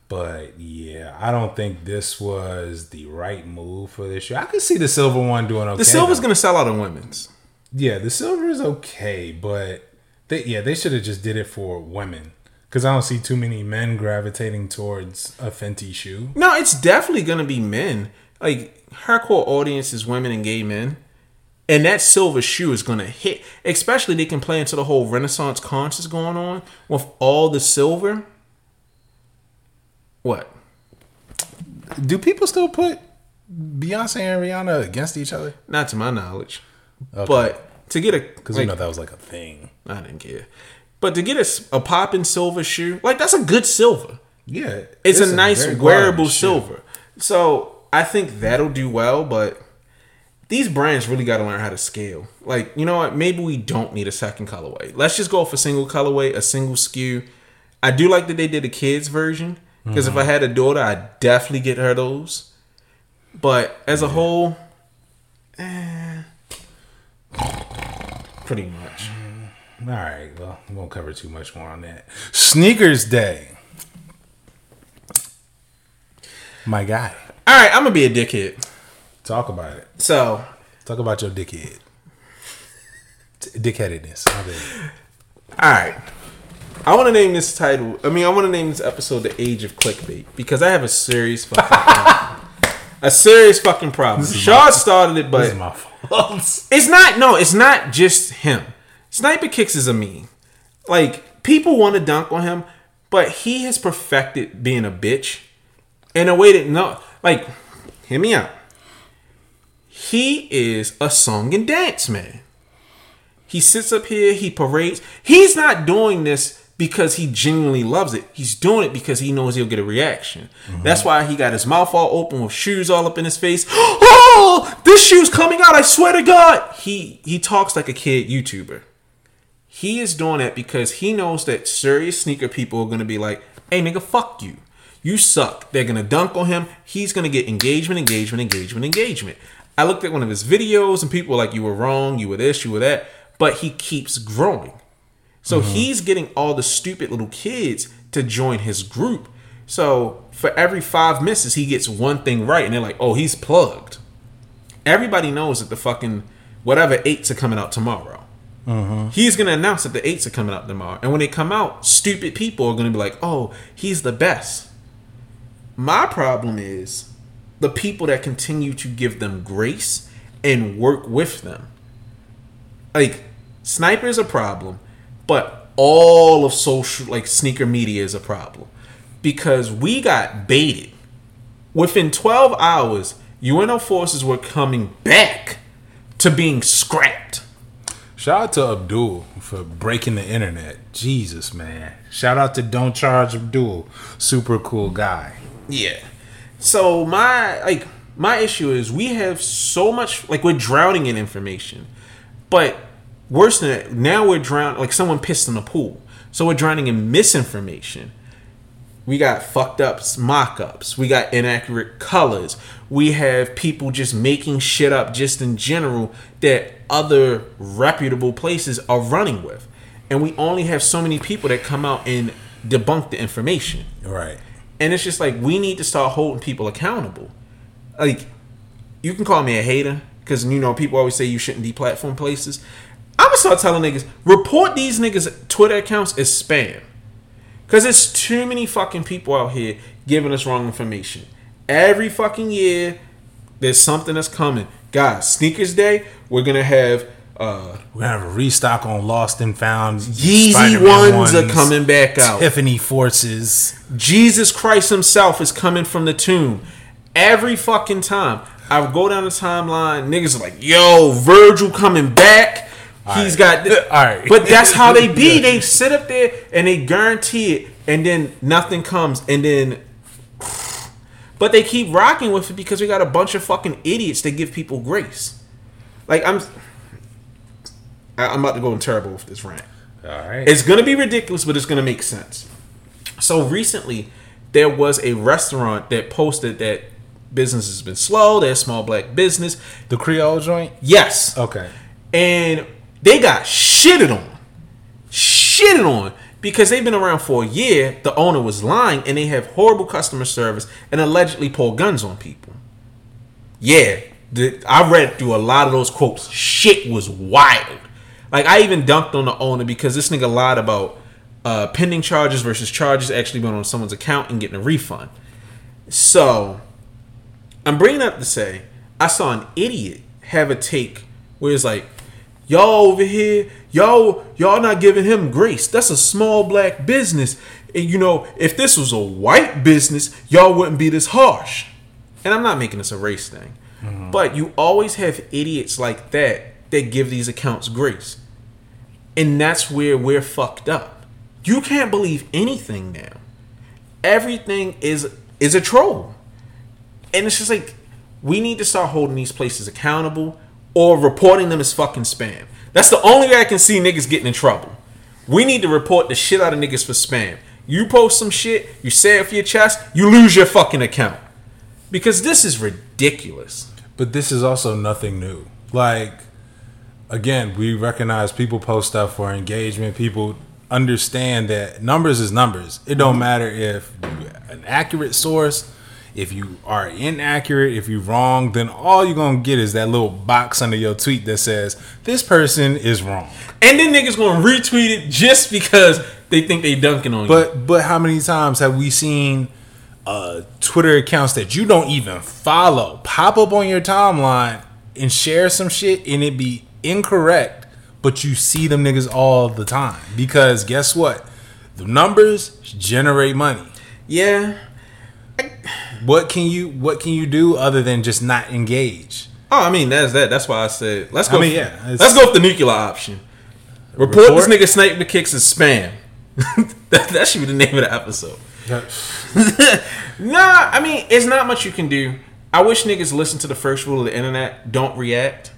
But yeah, I don't think this was the right move for this shoe. I could see the silver one doing okay. The silver's though. gonna sell out in women's. Yeah, the silver is okay, but they, yeah, they should have just did it for women because I don't see too many men gravitating towards a Fenty shoe. No, it's definitely gonna be men. Like her core audience is women and gay men, and that silver shoe is gonna hit. Especially they can play into the whole Renaissance conscious going on with all the silver. What? Do people still put Beyonce and Rihanna against each other? Not to my knowledge, Okay. but to get a Because like, you know that was like a thing. I didn't care. But to get a, a popping silver shoe, like that's a good silver. Yeah, It's, a nice wearable quality shoe. silver. So I think that'll do well, but these brands really got to learn how to scale. Like, you know what? Maybe we don't need a second colorway. Let's just go for single colorway, a single SKU. I do like that they did a kids version because if I had a daughter, I'd definitely get her those. But as a whole, eh, pretty much. Mm, all right, well, we won't cover too much more on that. Sneakers Day. My guy. All right, I'm gonna be a dickhead. Talk about it. So Talk about your dickhead. Dickheadedness. All right. I want to name this title. I mean, I want to name this episode "The Age of Clickbait" because I have a serious fucking problem. a serious fucking problem. Shad started it, This is but fault. it's not. No, it's not just him. Sniper kicks is a meme. Like people want to dunk on him, but he has perfected being a bitch in a way that no, like, hear me out. He is a song and dance man. He sits up here, he parades. He's not doing this because he genuinely loves it. He's doing it because he knows he'll get a reaction. Mm-hmm. That's why he got his mouth all open with shoes all up in his face. Oh, Oh, this shoe's coming out, I swear to God. He he talks like a kid YouTuber. He is doing that because he knows that serious sneaker people are gonna be like, hey nigga, fuck you. You suck. They're gonna dunk on him. He's gonna get engagement, engagement, engagement, engagement. I looked at one of his videos and people were like, you were wrong, you were this, you were that. But he keeps growing. So mm-hmm. he's getting all the stupid little kids to join his group. So for every five misses, he gets one thing right, and they're like, "Oh, he's plugged." Everybody knows that the fucking whatever eights are coming out tomorrow. Mm-hmm. He's gonna announce that the eights are coming out tomorrow, and when they come out, stupid people are gonna be like, "Oh, he's the best." My problem is the people that continue to give them grace and work with them. Like sniper is a problem but all of social like sneaker media is a problem. Because we got baited. Within 12 hours uno forces were coming back to being scrapped Shout out to Abdul for breaking the internet. Jesus, man. Shout out to Don't Charge Abdul. Super cool guy. yeah so my like my issue is we have so much like we're drowning in information but worse than that now we're drowning like someone pissed in a pool so we're drowning in misinformation we got fucked up mock-ups we got inaccurate colors we have people just making shit up just in general that other reputable places are running with and we only have so many people that come out and debunk the information Right. and it's just like we need to start holding people accountable. Like you can call me a hater because you know people always say you shouldn't deplatform places. I'm gonna start telling niggas report these niggas Twitter accounts as spam because it's too many fucking people out here giving us wrong information. Every fucking year, there's something that's coming. Guys, sneakers day, we're gonna have uh We're gonna have a restock on Lost and Found. Yeezy Spider-Man ones are coming back out. Tiffany Forces. Jesus Christ himself is coming from the tomb. Every fucking time. I go down the timeline, niggas are like, yo, Virgil coming back. He's got All right. But that's how they be. They sit up there and they guarantee it, and then nothing comes, and then but they keep rocking with it because we got a bunch of fucking idiots that give people grace. Like I'm I'm about to go in terrible with this rant. All right. It's gonna be ridiculous, but it's gonna make sense. So recently, there was a restaurant that posted that business has been slow. They're a small black business. the Creole joint. Yes, Okay. and they got shitted on, shitted on because they've been around for a year. The owner was lying, and they have horrible customer service and allegedly pull guns on people. Yeah, the, I read through a lot of those quotes. Shit was wild. Like I even dunked on the owner because this nigga lied about uh, pending charges versus charges actually being on someone's account and getting a refund. So I'm bringing up to say I saw an idiot have a take where it's like, y'all over here, y'all y'all not giving him grace. That's a small black business, and you know if this was a white business, y'all wouldn't be this harsh. And I'm not making this a race thing, mm-hmm. but you always have idiots like that that give these accounts grace, and that's where we're fucked up. You can't believe anything now. Everything is is a troll and it's just like we need to start holding these places accountable or reporting them as fucking spam. That's the only way I can see niggas getting in trouble. We need to report the shit out of niggas for spam. You post some shit, you say it for your chest, you lose your fucking account. Because this is ridiculous. But this is also nothing new. Like, again, we recognize people post stuff for engagement. People understand that numbers is numbers. It don't mm-hmm. matter if an accurate source, If you are inaccurate, if you're wrong, then all you're gonna get is that little box under your tweet that says this person is wrong. And then niggas gonna retweet it just because they think they dunking on you. But but how many times have we seen uh, Twitter accounts that you don't even follow pop up on your timeline and share some shit and it be incorrect, but you see them niggas all the time because guess what? The numbers generate money. Yeah. What can you what can you do other than just not engage? Oh, I mean that's that. That's why I said let's go. I mean, for- yeah, let's go with the nuclear option. Report, Report? this nigga sniper kicks as spam. that, that should be the name of the episode. Nah, I mean it's not much you can do. I wish niggas listen to the first rule of the internet: don't react.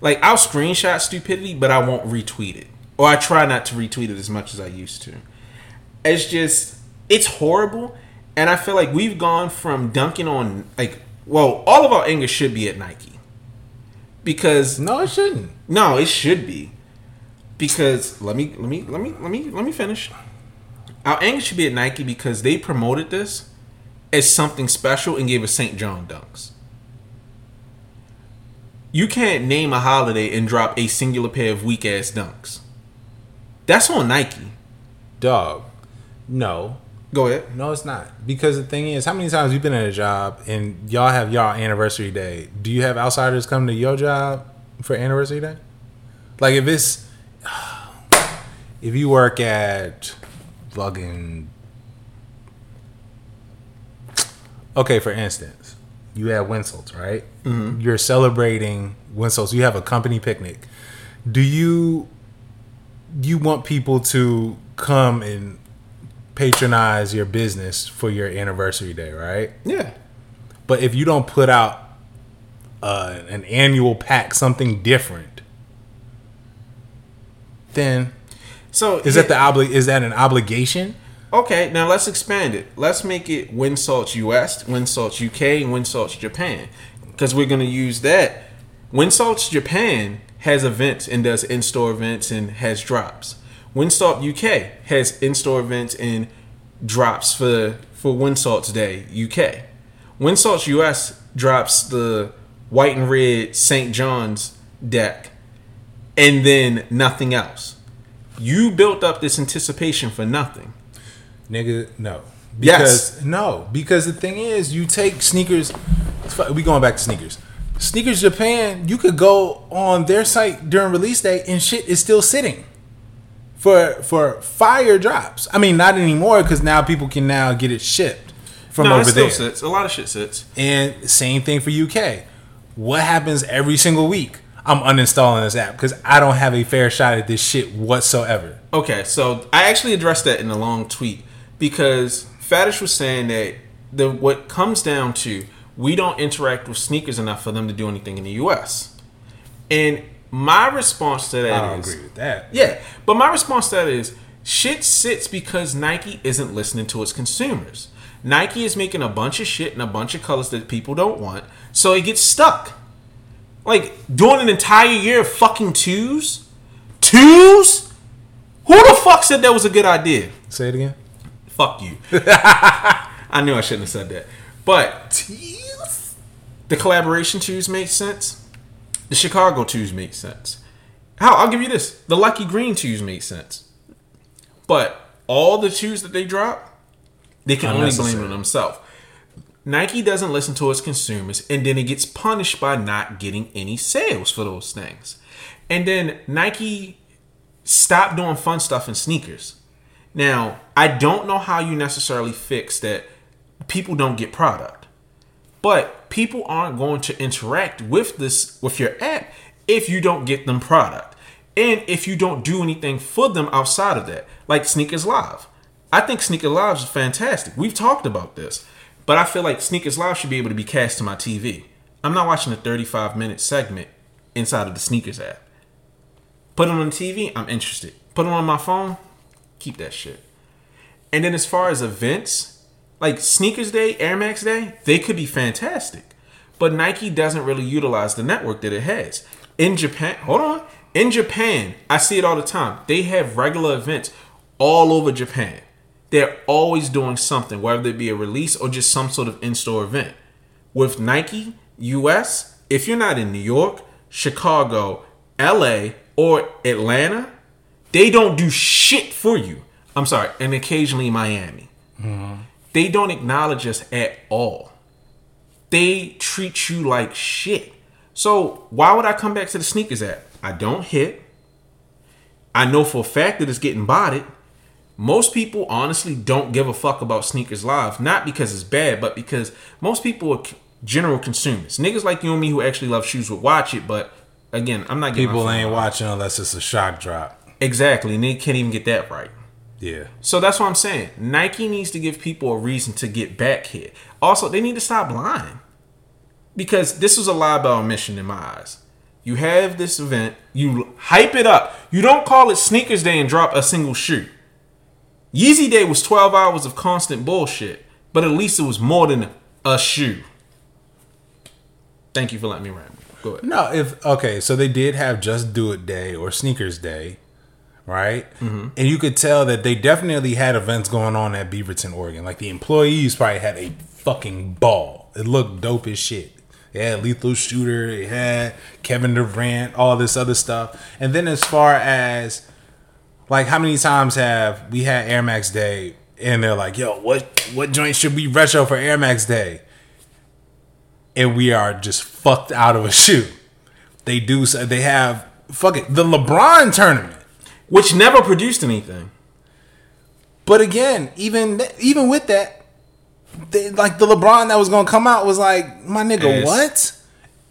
Like I'll screenshot stupidity, but I won't retweet it, or I try not to retweet it as much as I used to. It's just it's horrible, and I feel like we've gone from dunking on like well, all of our anger should be at Nike because No, it shouldn't. no, it should be because let me let me let me let me let me finish. Our anger should be at Nike because they promoted this as something special and gave us St. John dunks. You can't name a holiday and drop a singular pair of weak ass dunks. That's on Nike. Dog. No. Go ahead. No, it's not. Because the thing is, how many times you've been at a job and y'all have y'all anniversary day? Do you have outsiders come to your job for anniversary day? Like if it's if you work at fucking okay, for instance, you have Winselts, right? Mm-hmm. You're celebrating Winselts. You have a company picnic. Do you you want people to come and patronize your business for your anniversary day, right? Yeah. But if you don't put out uh, an annual pack, something different, then So is that the obli- Is that an obligation? Okay, now let's expand it. Let's make it Winsalts US, Winsalts UK, and Winsalts Japan. Because we're going to use that. Winsalts Japan has events and does in store events and has drops. Winsalt UK has in store events and drops for, for Winsalts Day UK. Winsalts US drops the white and red St. John's deck and then nothing else. You built up this anticipation for nothing. Nigga, no. Yes. Because no, because the thing is, you take sneakers. We going back to sneakers. Sneakers Japan, you could go on their site during release day and shit is still sitting for for fire drops. I mean, not anymore because now people can now get it shipped from no, it over still there. sits. A lot of shit sits. And same thing for UK. What happens every single week? I'm uninstalling this app because I don't have a fair shot at this shit whatsoever. Okay, so I actually addressed that in a long tweet because Fadish was saying that the what comes down to we don't interact with sneakers enough for them to do anything in the U.S. And my response to that I don't is- agree with that. Yeah, but my response to that is shit sits because Nike isn't listening to its consumers. Nike is making a bunch of shit in a bunch of colors that people don't want, so it gets stuck. Like doing an entire year of fucking twos, twos. Who the fuck said that was a good idea? Say it again. Fuck you. I knew I shouldn't have said that. But twos. the collaboration twos make sense. The Chicago twos make sense. How? I'll give you this. The Lucky Green twos make sense. But all the twos that they drop, they can only blame on themselves. Nike doesn't listen to its consumers, and then it gets punished by not getting any sales for those things. And then Nike stopped doing fun stuff in sneakers. Now, I don't know how you necessarily fix that people don't get product. But people aren't going to interact with this with your app if you don't get them product. And if you don't do anything for them outside of that, like Sneakers Live. I think Sneakers Live is fantastic. We've talked about this. But I feel like Sneakers Live should be able to be cast to my TV. I'm not watching a 35 minute segment inside of the Sneakers app. Put it on the TV, I'm interested. Put it on my phone, keep that shit. And then as far as events, like Sneakers Day, Air Max Day, they could be fantastic. But Nike doesn't really utilize the network that it has. In Japan, hold on. In Japan, I see it all the time. They have regular events all over Japan. they're always doing something, whether it be a release or just some sort of in-store event. With Nike US, if you're not in New York, Chicago, LA, or Atlanta, they don't do shit for you. I'm sorry, and occasionally Miami. Mm-hmm. They don't acknowledge us at all. They treat you like shit. So why would I come back to the sneakers app? I don't hit. I know for a fact that it's getting botted. Most people honestly don't give a fuck about sneakers live, not because it's bad, but because most people are general consumers. Niggas like you and me who actually love shoes would watch it, but again, I'm not getting People ain't watching unless it's a shock drop. exactly, and they can't even get that right. Yeah. So that's what I'm saying. Nike needs to give people a reason to get back here. Also, they need to stop lying. Because this was a lie by omission in my eyes. You have this event, you hype it up. You don't call it Sneakers Day and drop a single shoe. Yeezy Day was 12 hours of constant bullshit, but at least it was more than a shoe. Thank you for letting me ramble. Go ahead. No, if okay, so they did have Just Do It Day or Sneakers Day, right? Mm-hmm. And you could tell that they definitely had events going on at Beaverton, Oregon. Like the employees probably had a fucking ball. It looked dope as shit. They had Lethal Shooter, they had Kevin Durant, all this other stuff. And then as far as like how many times have we had Air Max Day and they're like, yo, what what joint should we retro for Air Max Day? and we are just fucked out of a shoe. They do. They have fuck it the LeBron tournament. Which never produced anything. But again, even even with that, they, like the LeBron that was gonna come out was like, my nigga, Ass. what?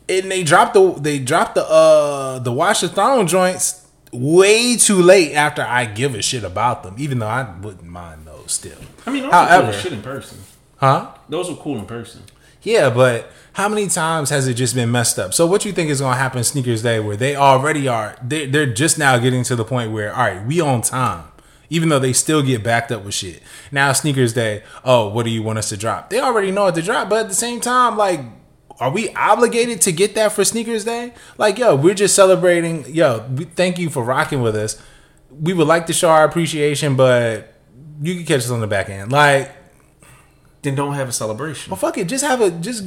And they dropped the they dropped the uh the Watch the Throne joints way too late after I give a shit about them, even though I wouldn't mind those still. I mean, those However- are cool shit in person. Huh? Those were cool in person. Yeah, but how many times has it just been messed up? So what you think is going to happen sneakers day where they already are they they're just now getting to the point where all right, we on time. Even though they still get backed up with shit. Now sneakers day, oh, what do you want us to drop? They already know what to drop, but at the same time like are we obligated to get that for sneakers day? Like, yo, we're just celebrating. Yo, we, thank you for rocking with us. We would like to show our appreciation, but you can catch us on the back end. Like, Then don't have a celebration. well, fuck it. Just have a just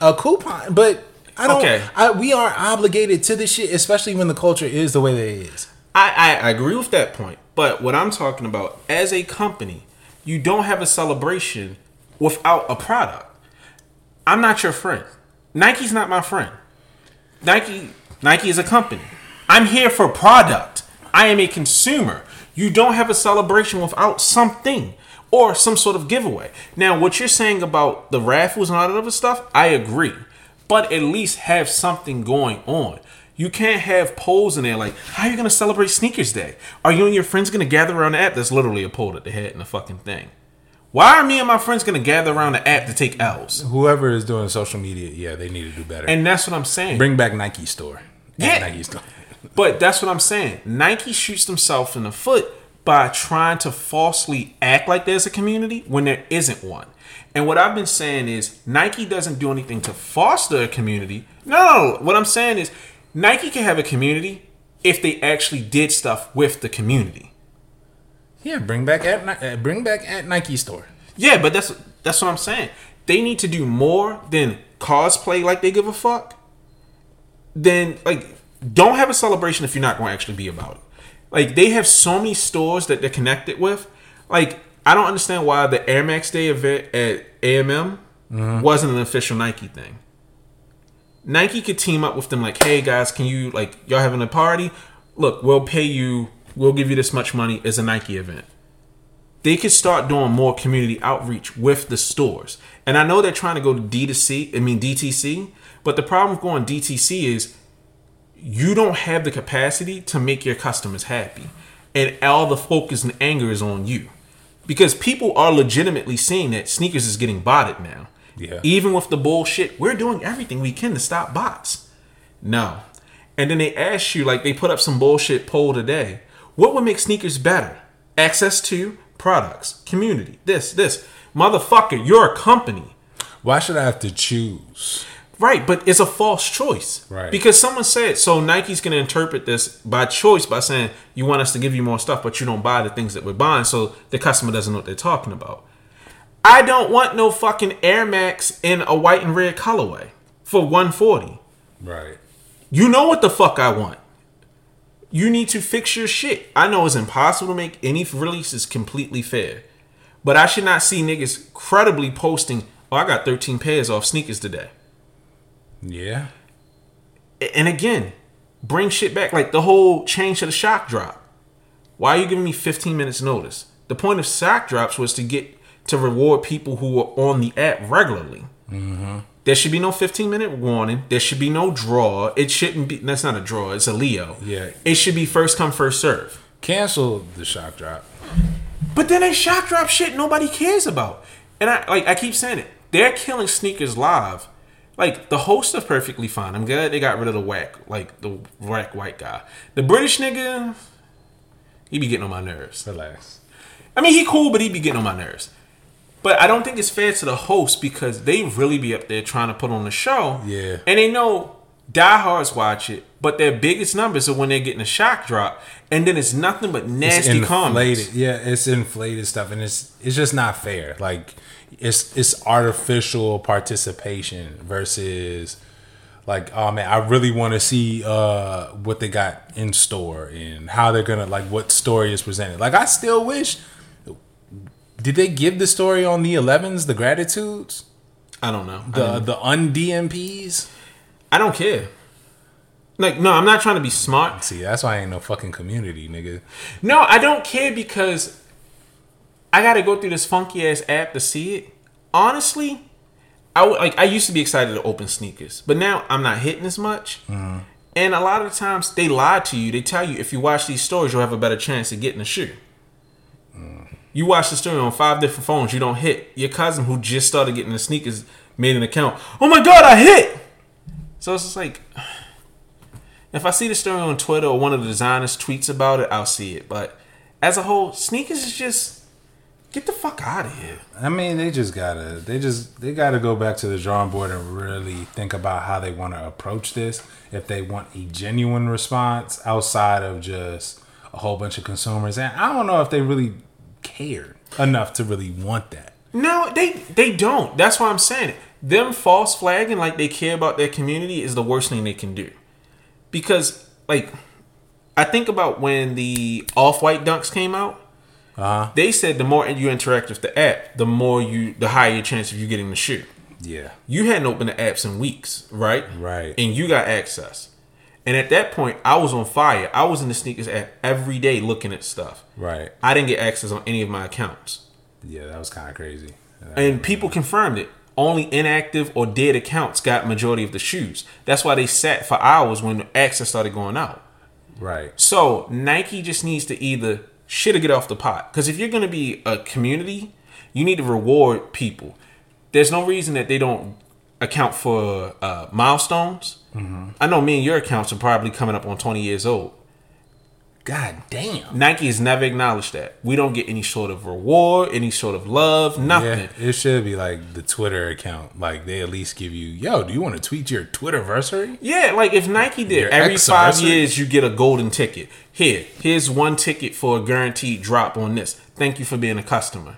a coupon. But I don't. Okay. I, we are obligated to this shit, especially when the culture is the way that it is. I, I, I agree with that point. But what I'm talking about, as a company, you don't have a celebration without a product. I'm not your friend. Nike's not my friend. Nike Nike is a company. I'm here for product. I am a consumer. You don't have a celebration without something or some sort of giveaway. Now, what you're saying about the raffles and all that other stuff, I agree. But at least have something going on. You can't have polls in there like, how are you gonna celebrate Sneakers Day? Are you and your friends gonna gather around the app? That's literally a poll at the head and a fucking thing. Why are me and my friends gonna gather around the app to take L's? Whoever is doing social media, yeah, they need to do better. And that's what I'm saying. Bring back Nike store. Yeah. Nike store. But that's what I'm saying. Nike shoots themselves in the foot by trying to falsely act like there's a community when there isn't one. And what I've been saying is Nike doesn't do anything to foster a community. No, what I'm saying is Nike can have a community if they actually did stuff with the community. Yeah, bring back at uh, bring back at Nike store. Yeah, but that's that's what I'm saying. They need to do more than cosplay like they give a fuck. Then like don't have a celebration if you're not going to actually be about it. Like they have so many stores that they're connected with. Like I don't understand why the Air Max Day event at AMM mm-hmm. wasn't an official Nike thing. Nike could team up with them like, "Hey guys, can you like y'all having a party? Look, we'll pay you. We'll give you this much money as a Nike event." they could start doing more community outreach with the stores. And I know they're trying to go to D2C, I mean DTC, but the problem with going DTC is you don't have the capacity to make your customers happy. And all the focus and anger is on you. Because people are legitimately seeing that sneakers is getting botted now. Yeah. Even with the bullshit, we're doing everything we can to stop bots. No. And then they ask you, like they put up some bullshit poll today. What would make sneakers better? Access to products, community, this, this. Motherfucker, you're a company. Why should I have to choose? Right, but it's a false choice. Right. Because someone said, so Nike's going to interpret this by choice by saying, you want us to give you more stuff, but you don't buy the things that we're buying, so the customer doesn't know what they're talking about. I don't want no fucking Air Max in a white and red colorway for 140. Right. You know what the fuck I want. You need to fix your shit. I know it's impossible to make any releases completely fair. But I should not see niggas credibly posting, oh, I got 13 pairs off sneakers today. Yeah. And again, bring shit back. Like the whole change to the shock drop. Why are you giving me 15 minutes notice? The point of shock drops was to get to reward people who are on the app regularly. Mm-hmm. There should be no 15 minute warning. There should be no draw. It shouldn't be. That's not a draw. It's a Leo. Yeah. It should be first come first serve. Cancel the shock drop. But then they shock drop shit nobody cares about. And I like I keep saying it. They're killing sneakers live. Like the hosts are perfectly fine. I'm glad they got rid of the whack, like the whack white guy. The British nigga, he be getting on my nerves. Relax. I mean, he cool, but he be getting on my nerves. But I don't think it's fair to the host because they really be up there trying to put on the show. Yeah. And they know diehards watch it, but their biggest numbers are when they're getting a shock drop, and then it's nothing but nasty comments. Yeah, it's inflated stuff, and it's it's just not fair. Like it's it's artificial participation versus like oh man, I really want to see uh what they got in store and how they're gonna like what story is presented. Like I still wish. Did they give the story on the 11s, the gratitudes, I don't know. The don't- the undmps? I don't care. Like, no, I'm not trying to be smart. See, that's why I ain't no fucking community, nigga. No, I don't care because I got to go through this funky ass app to see it. Honestly, I would like. I used to be excited to open sneakers, but now I'm not hitting as much. Mm-hmm. And a lot of the times they lie to you. They tell you if you watch these stories, you'll have a better chance of getting a shoe. Mm-hmm. You watch the story on five different phones, you don't hit. Your cousin who just started getting the sneakers made an account. Oh my god, I hit! So it's just like if I see the story on Twitter or one of the designers tweets about it, I'll see it. But as a whole, sneakers is just get the fuck out of here. I mean, they just gotta, they just, they gotta go back to the drawing board and really think about how they want to approach this. If they want a genuine response outside of just a whole bunch of consumers, and I don't know if they really care enough to really want that. No, they they don't. That's why I'm saying it. Them false flagging like they care about their community is the worst thing they can do. Because like I think about when the off-white dunks came out. Uh huh. They said the more you interact with the app, the more you the higher your chance of you getting the shoe. Yeah. You hadn't opened the apps in weeks, right? Right. And you got access. And at that point, I was on fire. I was in the sneakers app every day looking at stuff. Right. I didn't get access on any of my accounts. Yeah, that was kind of crazy. And people confirmed it. Only inactive or dead accounts got majority of the shoes. That's why they sat for hours when access started going out. Right. So Nike just needs to either shit or get off the pot. Because if you're gonna be a community, you need to reward people. There's no reason that they don't account for uh, milestones. I know me and your accounts are probably coming up on 20 years old. God damn. Nike has never acknowledged that. We don't get any sort of reward, any sort of love, nothing. Yeah, it should be like the Twitter account. Like they at least give you, yo, do you want to tweet your Twitterversary? Yeah, like if Nike did Your every five years, you get a golden ticket. Here, here's one ticket for a guaranteed drop on this. Thank you for being a customer.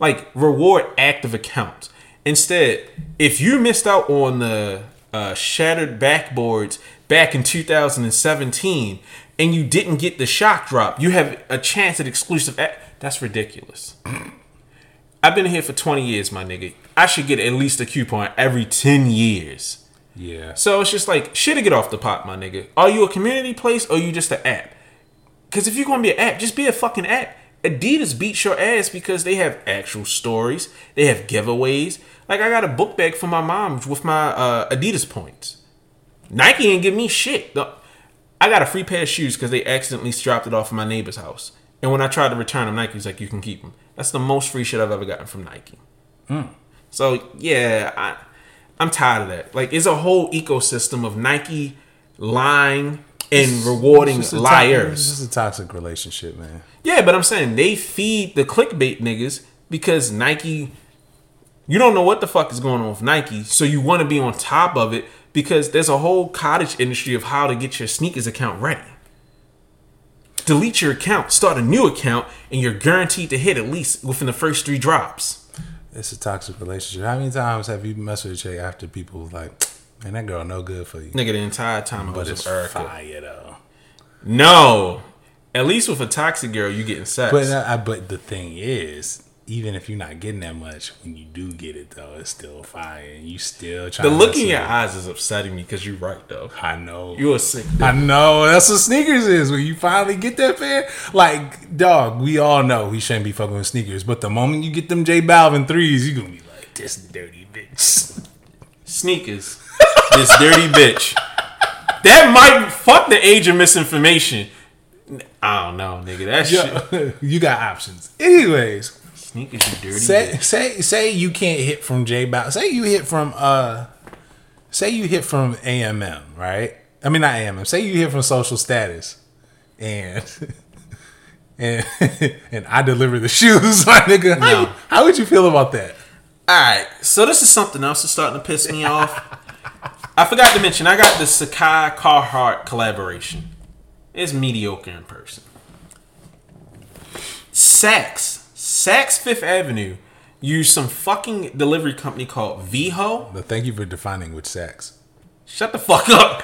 Like reward active accounts. Instead, if you missed out on the uh, shattered backboards back in 2017 and you didn't get the shock drop, you have a chance at exclusive. A- That's ridiculous. I've been here for 20 years, my nigga. I should get at least a coupon every 10 years. Yeah. So it's just like shit to get off the pot, my nigga. Are you a community place or you just an app? Because if you're gonna be an app, just be a fucking app. Adidas beats your ass because they have actual stories. They have giveaways. Like I got a book bag for my mom with my uh, Adidas points. Nike ain't give me shit. The- I got a free pair of shoes because they accidentally dropped it off at my neighbor's house. And when I tried to return them, Nike's like, you can keep them. That's the most free shit I've ever gotten from Nike. Hmm. So yeah, I, I'm tired of that. Like, it's a whole ecosystem of Nike lying and rewarding It's a to- liars. It's just a toxic relationship, man. Yeah, but I'm saying they feed the clickbait niggas because Nike You don't know what the fuck is going on with Nike, so you want to be on top of it because there's a whole cottage industry of how to get your sneakers account ready. Delete your account, start a new account, and you're guaranteed to hit at least within the first three drops. It's a toxic relationship. How many times have you messed with a chick after people like, man, that girl no good for you? Nigga, the entire time I was it's with Erica. fire though. No. At least with a toxic girl, you getting sex. But uh, I, but the thing is, even if you're not getting that much, when you do get it though, it's still fire, and you still trying. the look in your eyes is upsetting me because you're right though. I know. You a sick. I know that's what sneakers is. When you finally get that pair, like dog, we all know we shouldn't be fucking with sneakers. But the moment you get them J Balvin threes, you gonna be like, this dirty bitch. Sneakers. this dirty bitch. That might fuck the age of misinformation. I don't know, nigga. That shit. You got options. Anyways, Sneakers, you dirty say bitch. say say you can't hit from J Balvin. Say you hit from uh, say you hit from AMM, right? I mean not AMM. Say you hit from Social Status, and. And, and I deliver the shoes, my nigga. How, No. how would you feel about that? Alright, so this is something else that's starting to piss me off. I forgot to mention, I got the Sacai Carhartt collaboration. It's mediocre in person. Saks, Saks Fifth Avenue used some fucking delivery company called Veho. But thank you for defining which Saks. Shut the fuck up.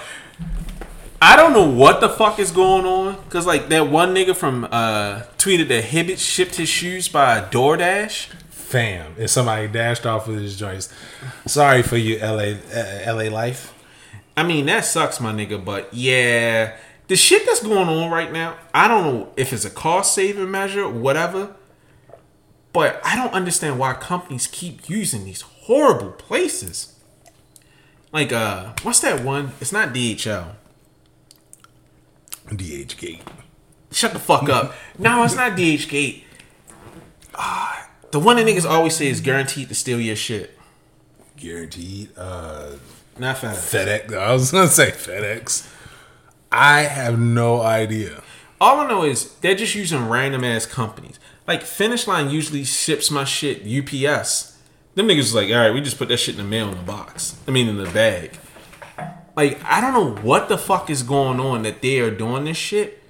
I don't know what the fuck is going on. Cause like that one nigga from uh tweeted that Hibbett shipped his shoes by DoorDash. Fam, and somebody dashed off with his joints. Sorry for you, LA, uh, LA life. I mean, that sucks, my nigga, but yeah, the shit that's going on right now, I don't know if it's a cost saving measure whatever, but I don't understand why companies keep using these horrible places. Like, uh, what's that one? It's not DHL. DH Gate. Shut the fuck up. no, it's not DH Gate. Ah, the one that niggas always say is guaranteed to steal your shit. Guaranteed. Uh, Not FedEx. FedEx. I was gonna say FedEx. I have no idea. All I know is they're just using random ass companies. Like Finish Line usually ships my shit UPS. Them niggas is like, all right, we just put that shit in the mail in the box. I mean, in the bag. Like, I don't know what the fuck is going on that they are doing this shit,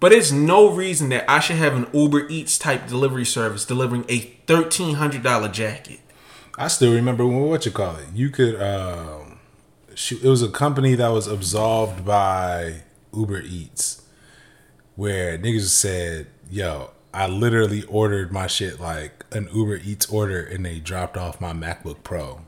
but it's no reason that I should have an Uber Eats type delivery service delivering a thirteen hundred dollar jacket. I still remember when what you call it. You could. Um, it was a company that was absolved by Uber Eats, where niggas said, "Yo, I literally ordered my shit like an Uber Eats order, and they dropped off my MacBook Pro."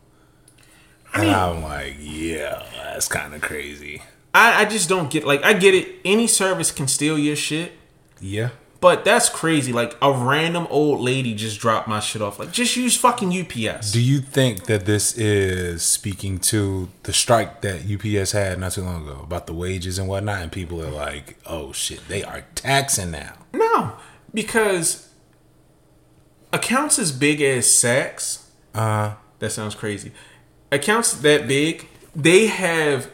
And I'm like, yeah, that's kind of crazy. I, I just don't get like I get it. Any service can steal your shit. Yeah. But that's crazy. Like a random old lady just dropped my shit off. Like just use fucking UPS. Do you think that this is speaking to the strike that UPS had not too long ago about the wages and whatnot? And people are like, oh shit, they are taxing now. No, because accounts as big as Saks. Uh, That sounds crazy. Accounts that big, they have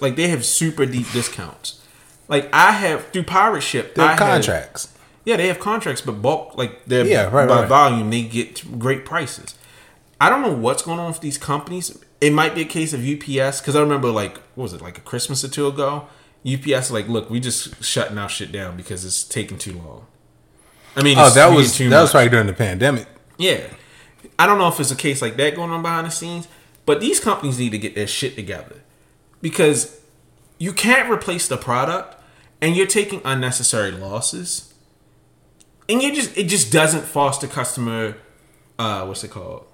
like they have super deep discounts. Like I have through pirate ship, they're I have- contracts. yeah, they have contracts, but bulk like they're Yeah, right, by right. volume, they get great prices. I don't know what's going on with these companies. It might be a case of UPS because I remember like what was it like a Christmas or two ago? UPS like, look, we just shutting our shit down because it's taking too long. I mean, Oh, that was that was much. right during the pandemic. Yeah. I don't know if it's a case like that going on behind the scenes, but these companies need to get their shit together because you can't replace the product and you're taking unnecessary losses. And you just it just doesn't foster customer uh what's it called?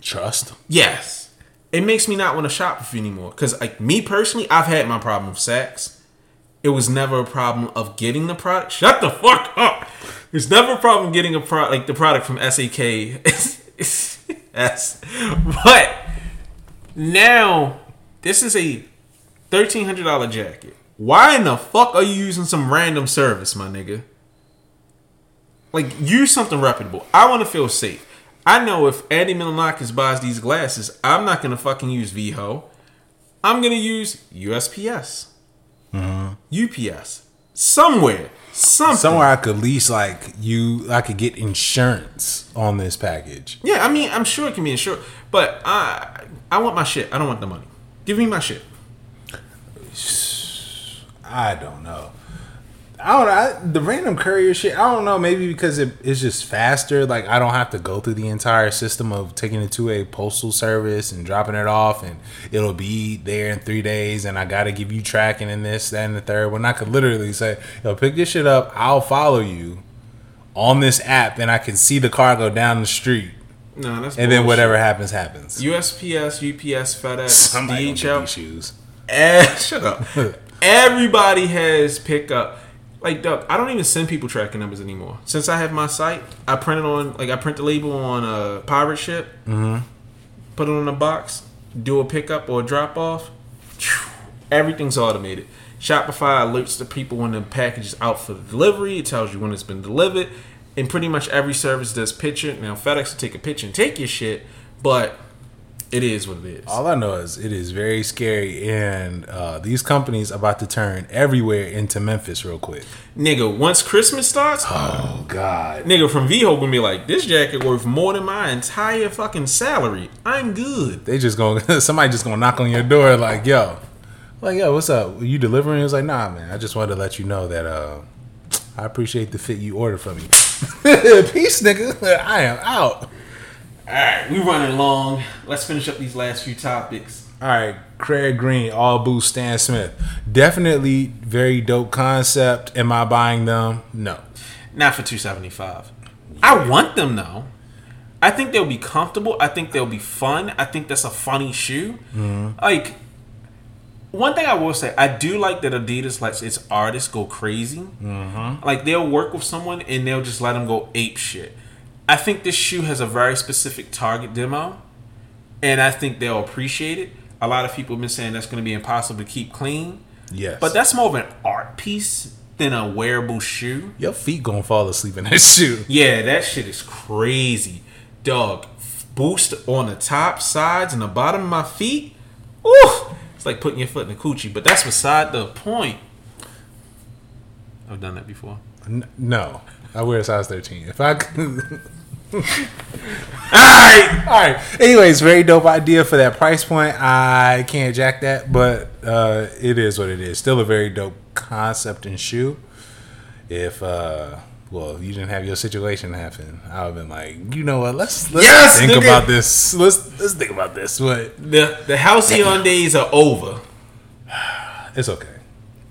Trust. Yes. It makes me not want to shop with you anymore cuz like me personally, I've had my problem with Saks. It was never a problem of getting the product. Shut the fuck up. There's never a problem getting a product like the product from SAK. yes. But now this is a thirteen hundred dollar jacket. Why in the fuck are you using some random service, my nigga? Like use something reputable. I want to feel safe. I know if Andy Milonakis buys these glasses, I'm not gonna fucking use Veho. I'm gonna use USPS, Mm-hmm. UPS, somewhere. Something. Somewhere I could lease like you. I could get insurance on this package. Yeah, I mean, I'm sure it can be insured, but I I want my shit. I don't want the money. Give me my shit. I don't know. I don't know. I, the random courier shit. I don't know. Maybe because it, it's just faster. Like I don't have to go through the entire system of taking it to a postal service and dropping it off, and it'll be there in three days. And I got to give you tracking and this, that, and the third. When I could literally say, "Yo, pick this shit up. I'll follow you on this app, and I can see the car go down the street." No, that's And then whatever happens, happens. USPS, UPS, FedEx, Somebody DHL. shoes. Eh, shut up. Everybody has pickup. Like, Doug, I don't even send people tracking numbers anymore. Since I have my site, I print it on, like, I print the label on a pirate ship, mm-hmm. put it on a box, do a pickup or a drop off. Everything's automated. Shopify alerts the people when the package is out for delivery. It tells you when it's been delivered. And pretty much every service does picture. Now, FedEx will take a picture and take your shit, but it is what it is. All I know is it is very scary, and uh, these companies about to turn everywhere into Memphis real quick. Nigga, once Christmas starts, Oh God! nigga from Veho gonna be like, this jacket worth more than my entire fucking salary. I'm good. They just gonna somebody just gonna knock on your door like, yo, like yo, what's up? you delivering? It's like, nah, man. I just wanted to let you know that uh, I appreciate the fit you ordered for me. Peace, nigga. I am out. Alright, we're running long. Let's finish up these last few topics. All right, Craig Green, all boost, Stan Smith. Definitely very dope concept. Am I buying them? No. Not for 275. I want them though. I think they'll be comfortable. I think they'll be fun. I think that's a funny shoe. Mm-hmm. Like one thing I will say, I do like that Adidas lets its artists go crazy. Mm-hmm. Like they'll work with someone and they'll just let them go ape shit. I think this shoe has a very specific target demo, and I think they'll appreciate it. A lot of people have been saying that's going to be impossible to keep clean, Yes. but that's more of an art piece than a wearable shoe. your feet gonna fall asleep in that shoe. Yeah, that shit is crazy. Dog, boost on the top, sides, and the bottom of my feet. Ooh, it's like putting your foot in the coochie, but that's beside the point. I've done that before. N- no, I wear a size thirteen. If I could. Alright! All right. Anyways, very dope idea for that price point. I can't jack that, but uh, it is what it is. Still a very dope concept and shoe. If uh, well, you didn't have your situation happen, I would have been like, you know what? Let's let's Yes, think nigga. about this. Let's let's think about this. But The the halcyon days are over. it's okay.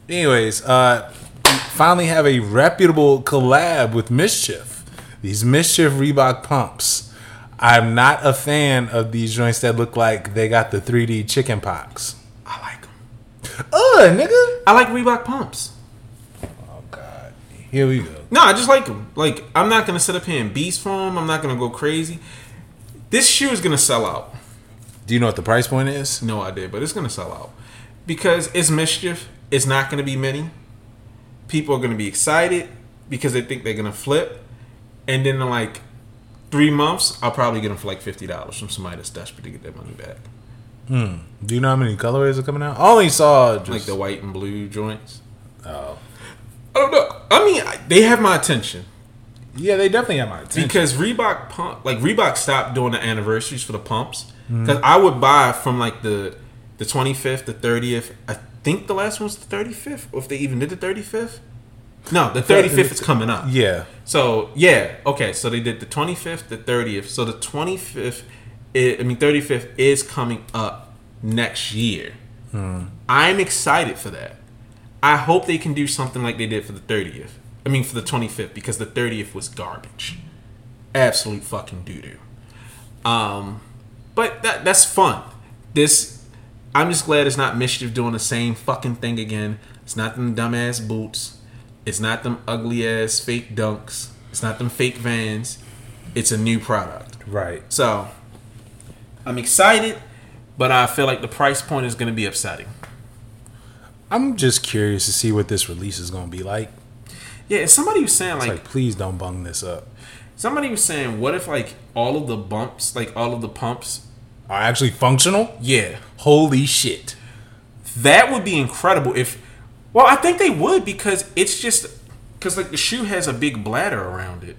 Anyways, uh, finally have a reputable collab with Mischief. These Mischief Reebok pumps. I'm not a fan of these joints that look like they got the 3D chicken pox. I like them. Ugh, nigga. I like Reebok pumps. Oh God. Here we go. No, I just like them. Like, I'm not going to sit up here and beast for them. I'm not going to go crazy. This shoe is going to sell out. Do you know what the price point is? No idea, but it's gonna sell out because it's mischief. It's not gonna be many. People are gonna be excited because they think they're gonna flip, and then in like three months, I'll probably get them for like fifty dollars from somebody that's desperate to get their money back, Hmm. Do you know how many colorways are coming out? I only saw just like the white and blue joints. Oh. I don't know. I mean, they have my attention Yeah, they definitely have my attention. because Reebok pump, like Reebok stopped doing the anniversaries for the pumps. Because I would buy from like the the twenty fifth, the thirtieth. I think the last one's the thirty fifth, or if they even did the thirty fifth. No, the thirty fifth is coming up. yeah. So yeah, okay. So they did the twenty fifth, the thirtieth. So the twenty fifth, I mean thirty fifth is coming up next year. I'm excited for that. I hope they can do something like they did for the thirtieth. I mean for the twenty fifth because the thirtieth was garbage, absolute fucking doo doo. Um, but that that's fun. This I'm just glad it's not mischief doing the same fucking thing again. It's not them dumbass boots. It's not them ugly ass fake dunks. It's not them fake vans. It's a new product. Right. So I'm excited, but I feel like the price point is going to be upsetting. I'm just curious to see what this release is gonna be like. Yeah, and somebody was saying like, like, please don't bung this up. somebody was saying, what if like all of the bumps, like all of the pumps, Are actually functional? yeah, Holy shit. that would be incredible if. Well, I think they would because it's just because like the shoe has a big bladder around it,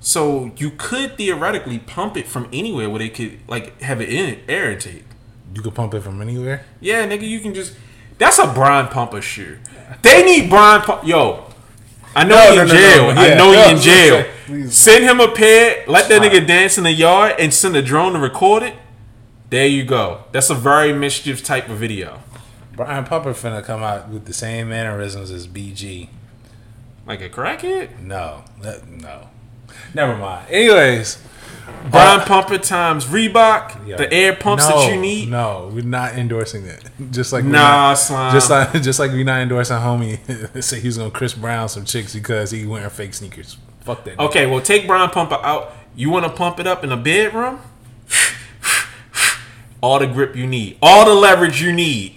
so you could theoretically pump it from anywhere where they could like have it in air intake. You can pump it from anywhere. Yeah, nigga, you can just. That's a Brian Pumper shoe. They need Brian Pumper. Yo, I know No, he in no, jail. no, I yeah. know No, he in jail. say, please. Send him a pair. Let that nigga dance in the yard and send a drone to record it. There you go. That's a very mischief type of video. Brian Pumper finna come out with the same mannerisms as BG. Like a crackhead. No, that, no. Never mind. Anyways, Brian uh, Pumper times Reebok, yeah. the air pumps No, that you need. No, we're not endorsing that. Just like we're Nah, not- slime. Just like just like we're not endorsing homie. say he's gonna Chris Brown some chicks because he wearing fake sneakers. Fuck that. Okay, well, take Brian Pumper out. You want to pump it up in a bedroom? All the grip you need, all the leverage you need.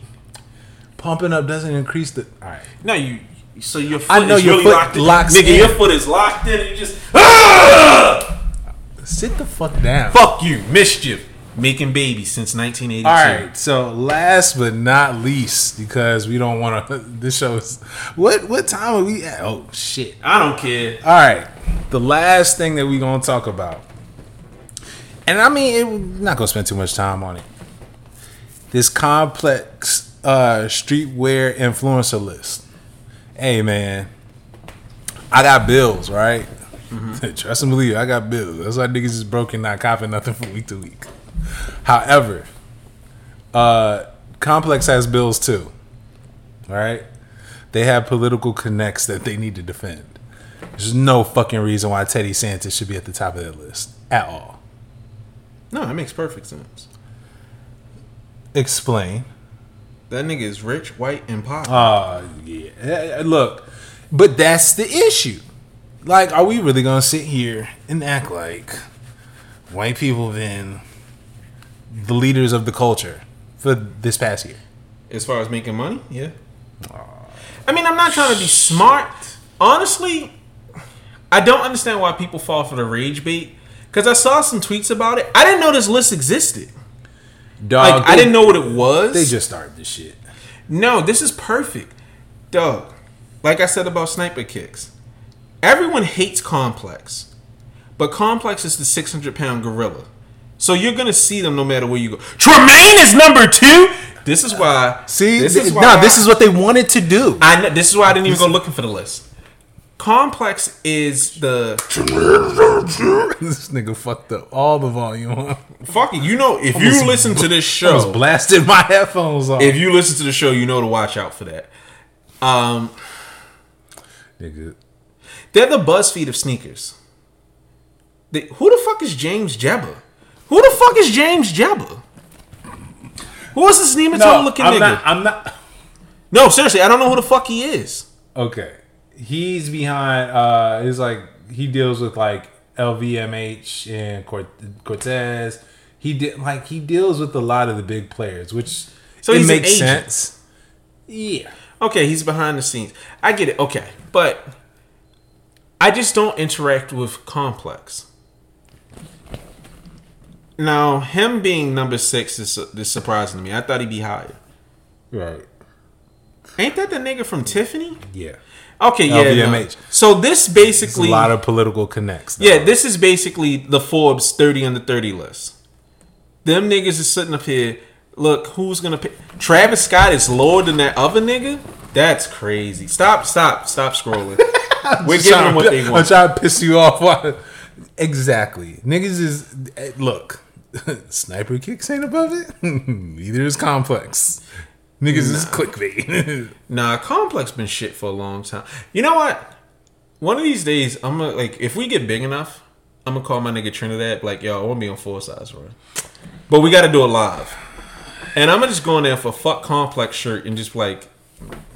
Pumping up doesn't increase the. All right. No, you. So your foot I know is your really foot locked in. locks Nigga, in. your foot is locked in, and you just. Ah! Sit the fuck down. Fuck you, mischief, making babies since 1982. All right. So last but not least, because we don't want to. This show is. What what time are we at? Oh shit. I don't care. All right. The last thing that we're gonna talk about, and I mean, it, we're not gonna spend too much time on it. This complex uh, streetwear influencer list. Hey man, I got bills, right? Trust and believe, I got bills. That's why niggas is broken, not copping nothing from week to week. However, uh, Complex has bills too. Right, they have political connects that they need to defend. There's no fucking reason why Teddy Santis should be at the top of that list at all. No, that makes perfect sense. Explain. That nigga is rich, white, and pop. Uh yeah. Eh, eh, Look, but that's the issue. Like, are we really gonna sit here and act like white people have been the leaders of the culture for this past year? as far as making money, yeah. I mean, I'm not trying to be smart. Honestly, I don't understand why people fall for the rage bait. Because I saw some tweets about it. I didn't know this list existed. Dog, Like, I didn't know what it was. they just started this shit. No, this is perfect. Dog, like I said about sniper kicks, everyone hates Complex. But Complex is the 600 pound gorilla. So you're going to see them no matter where you go. Tremaine is number two. This is why. See, this is why no, this is what they wanted to do. I know, this is why I didn't even go looking for the list. Complex is the this nigga fucked up all the volume. fuck it. You know, if you listen to this show, blasted my headphones off. if you listen to the show, you know to watch out for that. Um, nigga, they're the BuzzFeed of sneakers. They, who the fuck is James Jebbia? Who the fuck is James Jebbia? Who is this nematode looking I'm nigga? not. I'm not. no, seriously, I don't know who the fuck he is. Okay, he's behind. uh He's like he deals with like LVMH and Cortez. He did like he deals with a lot of the big players, which So it makes sense. Yeah, Okay, he's behind the scenes. I get it. Okay, but I just don't interact with Complex. Now, him being number six is, is surprising to me. I thought he'd be higher. right. Ain't that the nigga from Tiffany? Yeah, Okay, yeah. no. So this it's a lot of political connects. though. yeah, this is basically the Forbes thirty under thirty list. Them niggas is sitting up here. Look, who's gonna pay? Travis Scott is lower than that other nigga. That's crazy. Stop, stop, stop scrolling. We're giving them what they want. I'm trying to piss you off. exactly. Niggas is eh, look. Sniper kicks ain't above it. Neither is complex. Niggas is clickbait. Nah, Complex been shit for a long time. You know what? One of these days, I'm gonna like if we get big enough, I'm gonna call my nigga Trinidad. Like, yo, I want to be on Full Size Run, but we got to do it live. And I'm gonna just go in there for fuck Complex shirt and just like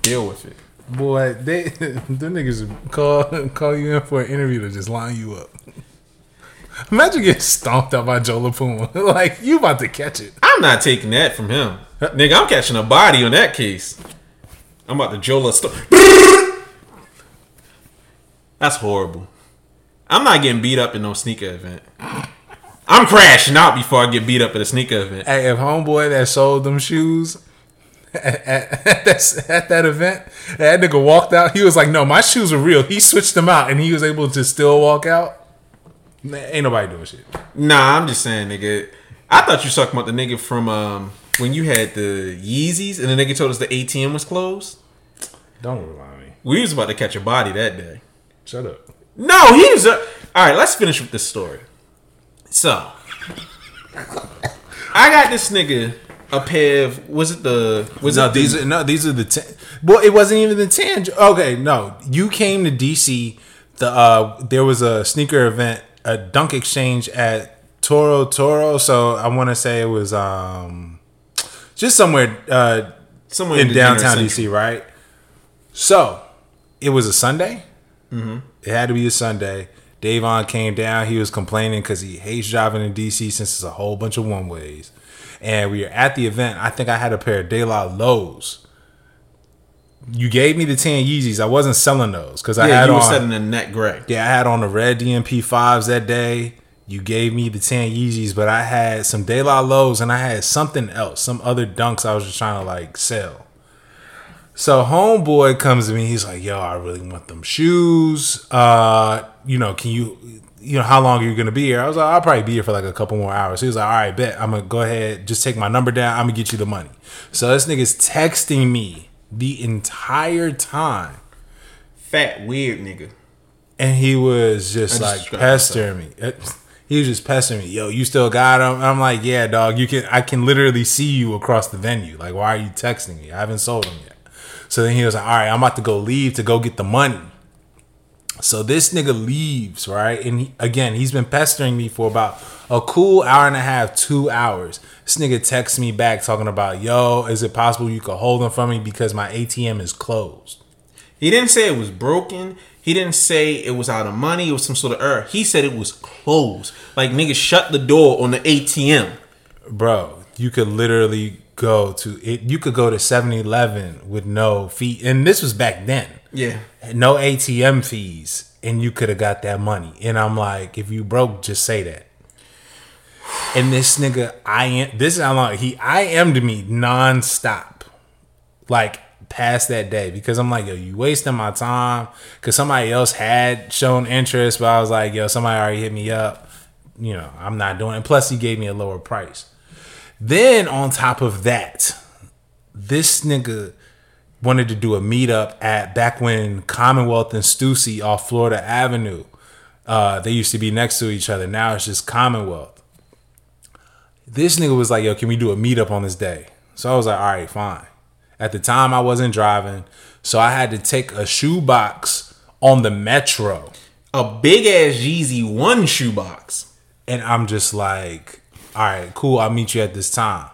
deal with it. Boy, they them niggas call call you in for an interview to just line you up. Imagine getting stomped out by Joe LaPuma. like you about to catch it. I'm not taking that from him, nigga. I'm catching a body on that case. I'm about to Jola. St- That's horrible. I'm not getting beat up in no sneaker event. I'm crashing out before I get beat up at a sneaker event. Hey, if homeboy that sold them shoes at, at, at that, at that event. That nigga walked out. He was like, "No, my shoes are real." He switched them out, and he was able to still walk out. Man, ain't nobody doing shit. Nah, I'm just saying, nigga. I thought you talking about the nigga from um when you had the Yeezys and the nigga told us the ATM was closed. Don't remind me. We was about to catch a body that day. Shut up. No, he was. A, all right, let's finish with this story. So, I got this nigga a pair of was it the was no, it these the, are no, these are the ten. Well, it wasn't even the ten. Okay, no, you came to DC. The uh, there was a sneaker event, a dunk exchange at Toro Toro. So I want to say it was um, just somewhere uh, somewhere in the downtown DC, right? So it was a Sunday. Mm-hmm. It had to be a Sunday. Davon came down. He was complaining because he hates driving in DC since it's a whole bunch of one ways. And we were at the event. I think I had a pair of De La Lows. You gave me the ten Yeezys. I wasn't selling those because I Yeah, had you were on. setting in net gray. Yeah, I had on the red DMP fives that day. You gave me the ten Yeezys, but I had some De La Lows and I had something else, some other dunks I was just trying to like sell. So homeboy comes to me, he's like, "Yo, I really want them shoes. Uh, you know, can you, you know, how long are you gonna be here?" I was like, "I'll probably be here for like a couple more hours." He was like, "All right, bet. I'm gonna go ahead, just take my number down. I'm gonna get you the money." So this nigga's texting me the entire time Fat weird nigga. and he was just I like pestering me. He was just pestering me. Yo, you still got him? I'm like, yeah, dog. You can. I can literally see you across the venue. Like, why are you texting me? I haven't sold him yet. So then he was like, all right, I'm about to go leave to go get the money. So this nigga leaves, right? And he, again, he's been pestering me for about a cool hour and a half, two hours. This nigga texts me back talking about, yo, is it possible you could hold them for me because my ATM is closed? He didn't say it was broken. He didn't say it was out of money. It was some sort of error. He said it was closed. Like nigga shut the door on the ATM. bro you could literally go to it you could go to 7-eleven with no fee and this was back then Yeah. no atm fees and you could have got that money and i'm like if you broke just say that and this nigga i am this is how long he i am'd me nonstop like past that day because i'm like yo you wasting my time because somebody else had shown interest but i was like yo somebody already hit me up you know i'm not doing it plus he gave me a lower price then on top of that, this nigga wanted to do a meetup at back when Commonwealth and Stussy off Florida Avenue. Uh, they used to be next to each other. Now it's just Commonwealth. This nigga was like, "Yo, can we do a meetup on this day?" So I was like, "All right, fine." At the time, I wasn't driving, so I had to take a shoebox on the metro. A big ass Yeezy one shoebox. And I'm just like, all right, cool, I'll meet you at this time.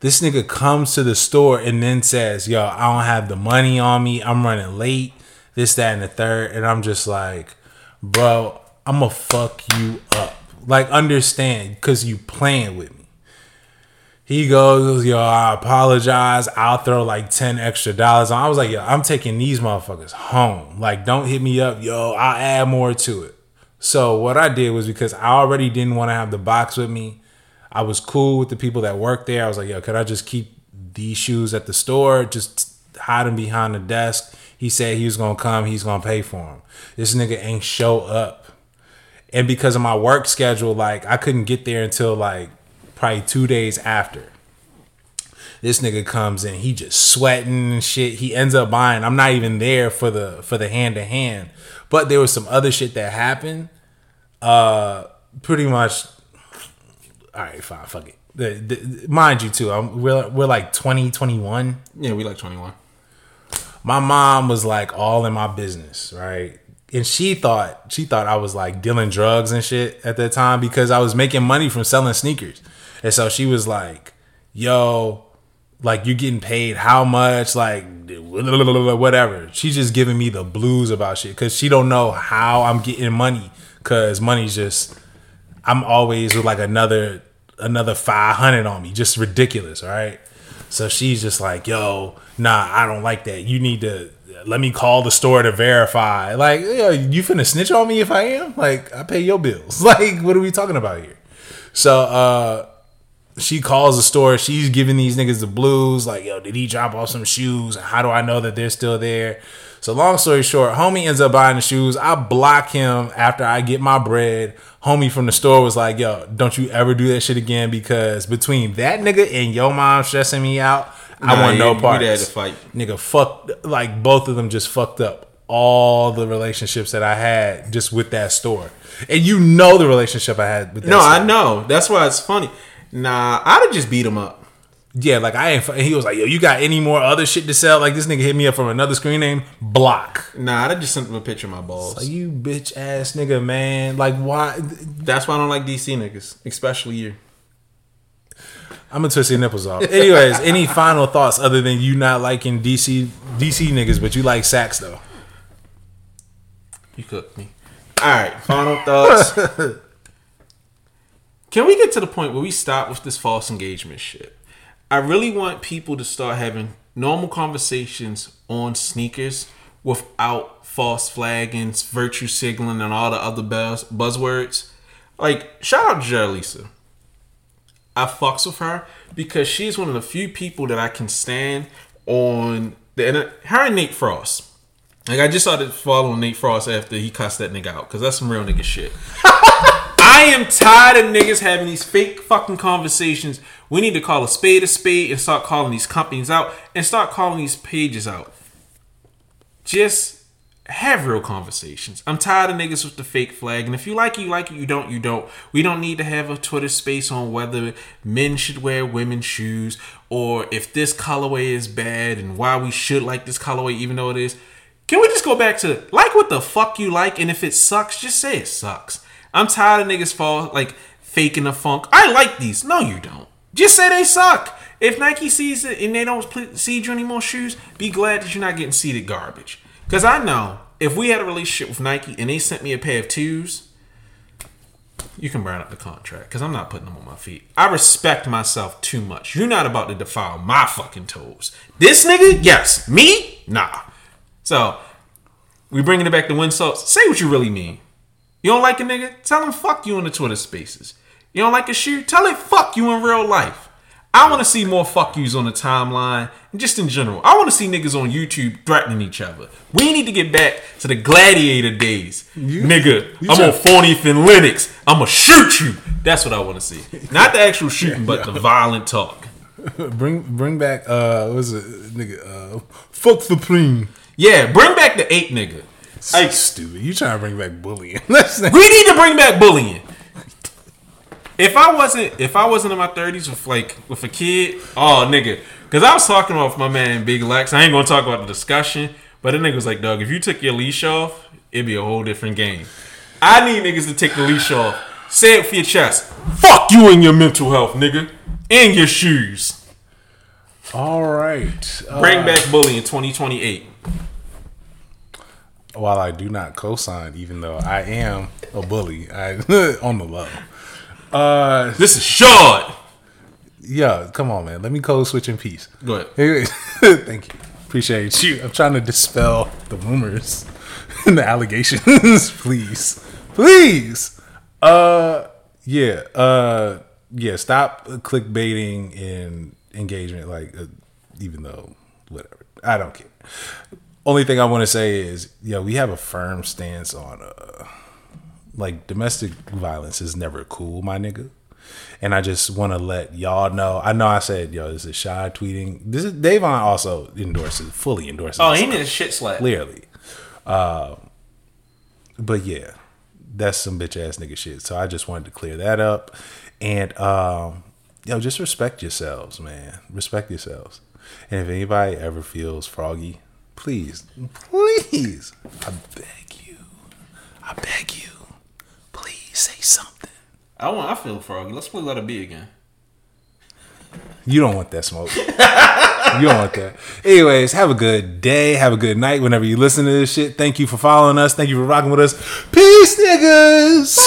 This nigga comes to the store and then says, yo, I don't have the money on me. I'm running late. This, that, and the third. And I'm just like, bro, I'm going to fuck you up. Like, understand, because you playing with me. He goes, yo, I apologize. I'll throw like 10 extra dollars. I was like, yo, I'm taking these motherfuckers home. Like, don't hit me up. Yo, I'll add more to it. So what I did was because I already didn't want to have the box with me. I was cool with the people that worked there. I was like, yo, could I just keep these shoes at the store? Just hide them behind the desk. He said he was gonna come. He's gonna pay for them. This nigga ain't show up. And because of my work schedule, like I couldn't get there until like probably two days after. This nigga comes in, he just sweating and shit. He ends up buying. I'm not even there for the for the hand to hand, but there was some other shit that happened. Uh, pretty much. All right, fine, fuck it. The, the, mind you, too, I'm, we're we're like 20, 21 Yeah, we like 21. my mom was like all in my business, right? And she thought she thought I was like dealing drugs and shit at that time because I was making money from selling sneakers. And so she was like, "Yo, like you getting paid how much? Like whatever." She's just giving me the blues about shit cuz she don't know how I'm getting money cuz money's just I'm always with like another another 500 on me, just ridiculous, right? So she's just like, "Yo, nah, I don't like that. You need to let me call the store to verify." Like, yo, you finna snitch on me if I am? Like, I pay your bills. Like, what are we talking about here? So, uh she calls the store. She's giving these niggas the blues. Like, yo, did he drop off some shoes? How do I know that they're still there? So long story short, homie ends up buying the shoes. I block him after I get my bread. Homie from the store was like, yo, don't you ever do that shit again because between that nigga and your mom stressing me out, I Nah, want no you- parts. we had to fight. Nigga, fuck, like both of them just fucked up all the relationships that I had just with that store. And you know the relationship I had with No, store. I know. That's why it's funny. Nah, I'd have just beat him up. Yeah, like I ain't. He was like, "Yo, you got any more other shit to sell?" Like this nigga hit me up from another screen name, block. Nah, I'd have just sent him a picture of my balls. Like you bitch ass nigga, man. Like why? That's why I don't like DC niggas, especially you. I'm gonna twist your nipples off. Anyways, any final thoughts other than you not liking DC DC niggas, but you like Saks though? You cooked me. All right, final thoughts. Can we get to the point where we stop with this false engagement shit? I really want people to start having normal conversations on sneakers without false flagging, virtue signaling, and all the other buzz- buzzwords. Like, shout out to Jarlisa. I fucks with her because she's one of the few people that I can stand on the internet. Her and Nate Frost. Like I just started following Nate Frost after he cussed that nigga out because that's some real nigga shit. I am tired of niggas having these fake fucking conversations. We need to call a spade a spade and start calling these companies out and start calling these pages out. Just have real conversations. I'm tired of niggas with the fake flag. And if you like it, you like it. You don't, you don't. We don't need to have a Twitter space on whether men should wear women's shoes or if this colorway is bad and why we should like this colorway even though it is. Can we just go back to like what the fuck you like and if it sucks, just say it sucks. I'm tired of niggas fall like faking the funk. I like these. No, you don't. Just say they suck. If Nike sees it and they don't seed you any more shoes, be glad that you're not getting seeded garbage. Because I know if we had a relationship with Nike and they sent me a pair of twos, you can burn up the contract because I'm not putting them on my feet. I respect myself too much. You're not about to defile my fucking toes. This nigga, yes. Me, nah. So we bringing it back to Winsalts. Say what you really mean. You don't like a nigga? Tell him fuck you in the Twitter spaces. You don't like a shoe? Tell it fuck you in real life. I want to see more fuck yous on the timeline and just in general. I want to see niggas on YouTube threatening each other. We need to get back to the gladiator days. Nigga, I'm try- on 40th and Linux. I'ma shoot you. That's what I want to see. Not the actual shooting, but the violent talk. bring bring back uh what's it nigga uh fuck the plane. Yeah, bring back the ape nigga. Like stupid. You trying to bring back bullying? We need to bring back bullying. If I wasn't, if I wasn't in my thirties with like with a kid, oh nigga, because I was talking about my man Big Lex. I ain't gonna talk about the discussion, but the nigga was like, "Dog, if you took your leash off, it'd be a whole different game." I need niggas to take the leash off. Say it for your chest. Fuck you and your mental health, nigga, and your shoes. All right. Uh, Bring back bullying 2028. While I do not co-sign, even though I am a bully, I on the low. Uh, This is short. yeah, come on, man. Let me code switch in peace. Go ahead. Thank you. Appreciate you. I'm trying to dispel the rumors and the allegations. Please. Please. Uh yeah. Uh yeah, stop clickbaiting and engagement like uh, even though whatever. I don't care. Only thing I want to say is, yo, we have a firm stance on uh like domestic violence is never cool, my nigga. And I just want to let y'all know. I know I said, yo, this is shy tweeting. This is Davon also endorses, fully endorses. Oh, he need a shit slap. clearly. Uh, but yeah, that's some bitch ass nigga shit. So I just wanted to clear that up. And um, yo, just respect yourselves, man. Respect yourselves. And if anybody ever feels froggy, please, please, I beg you, I beg you, please say something. I want. I feel froggy. Let's play Let It Be again. You don't want that smoke. you don't want that. Anyways, have a good day. Have a good night whenever you listen to this shit. Thank you for following us. Thank you for rocking with us. Peace, niggas.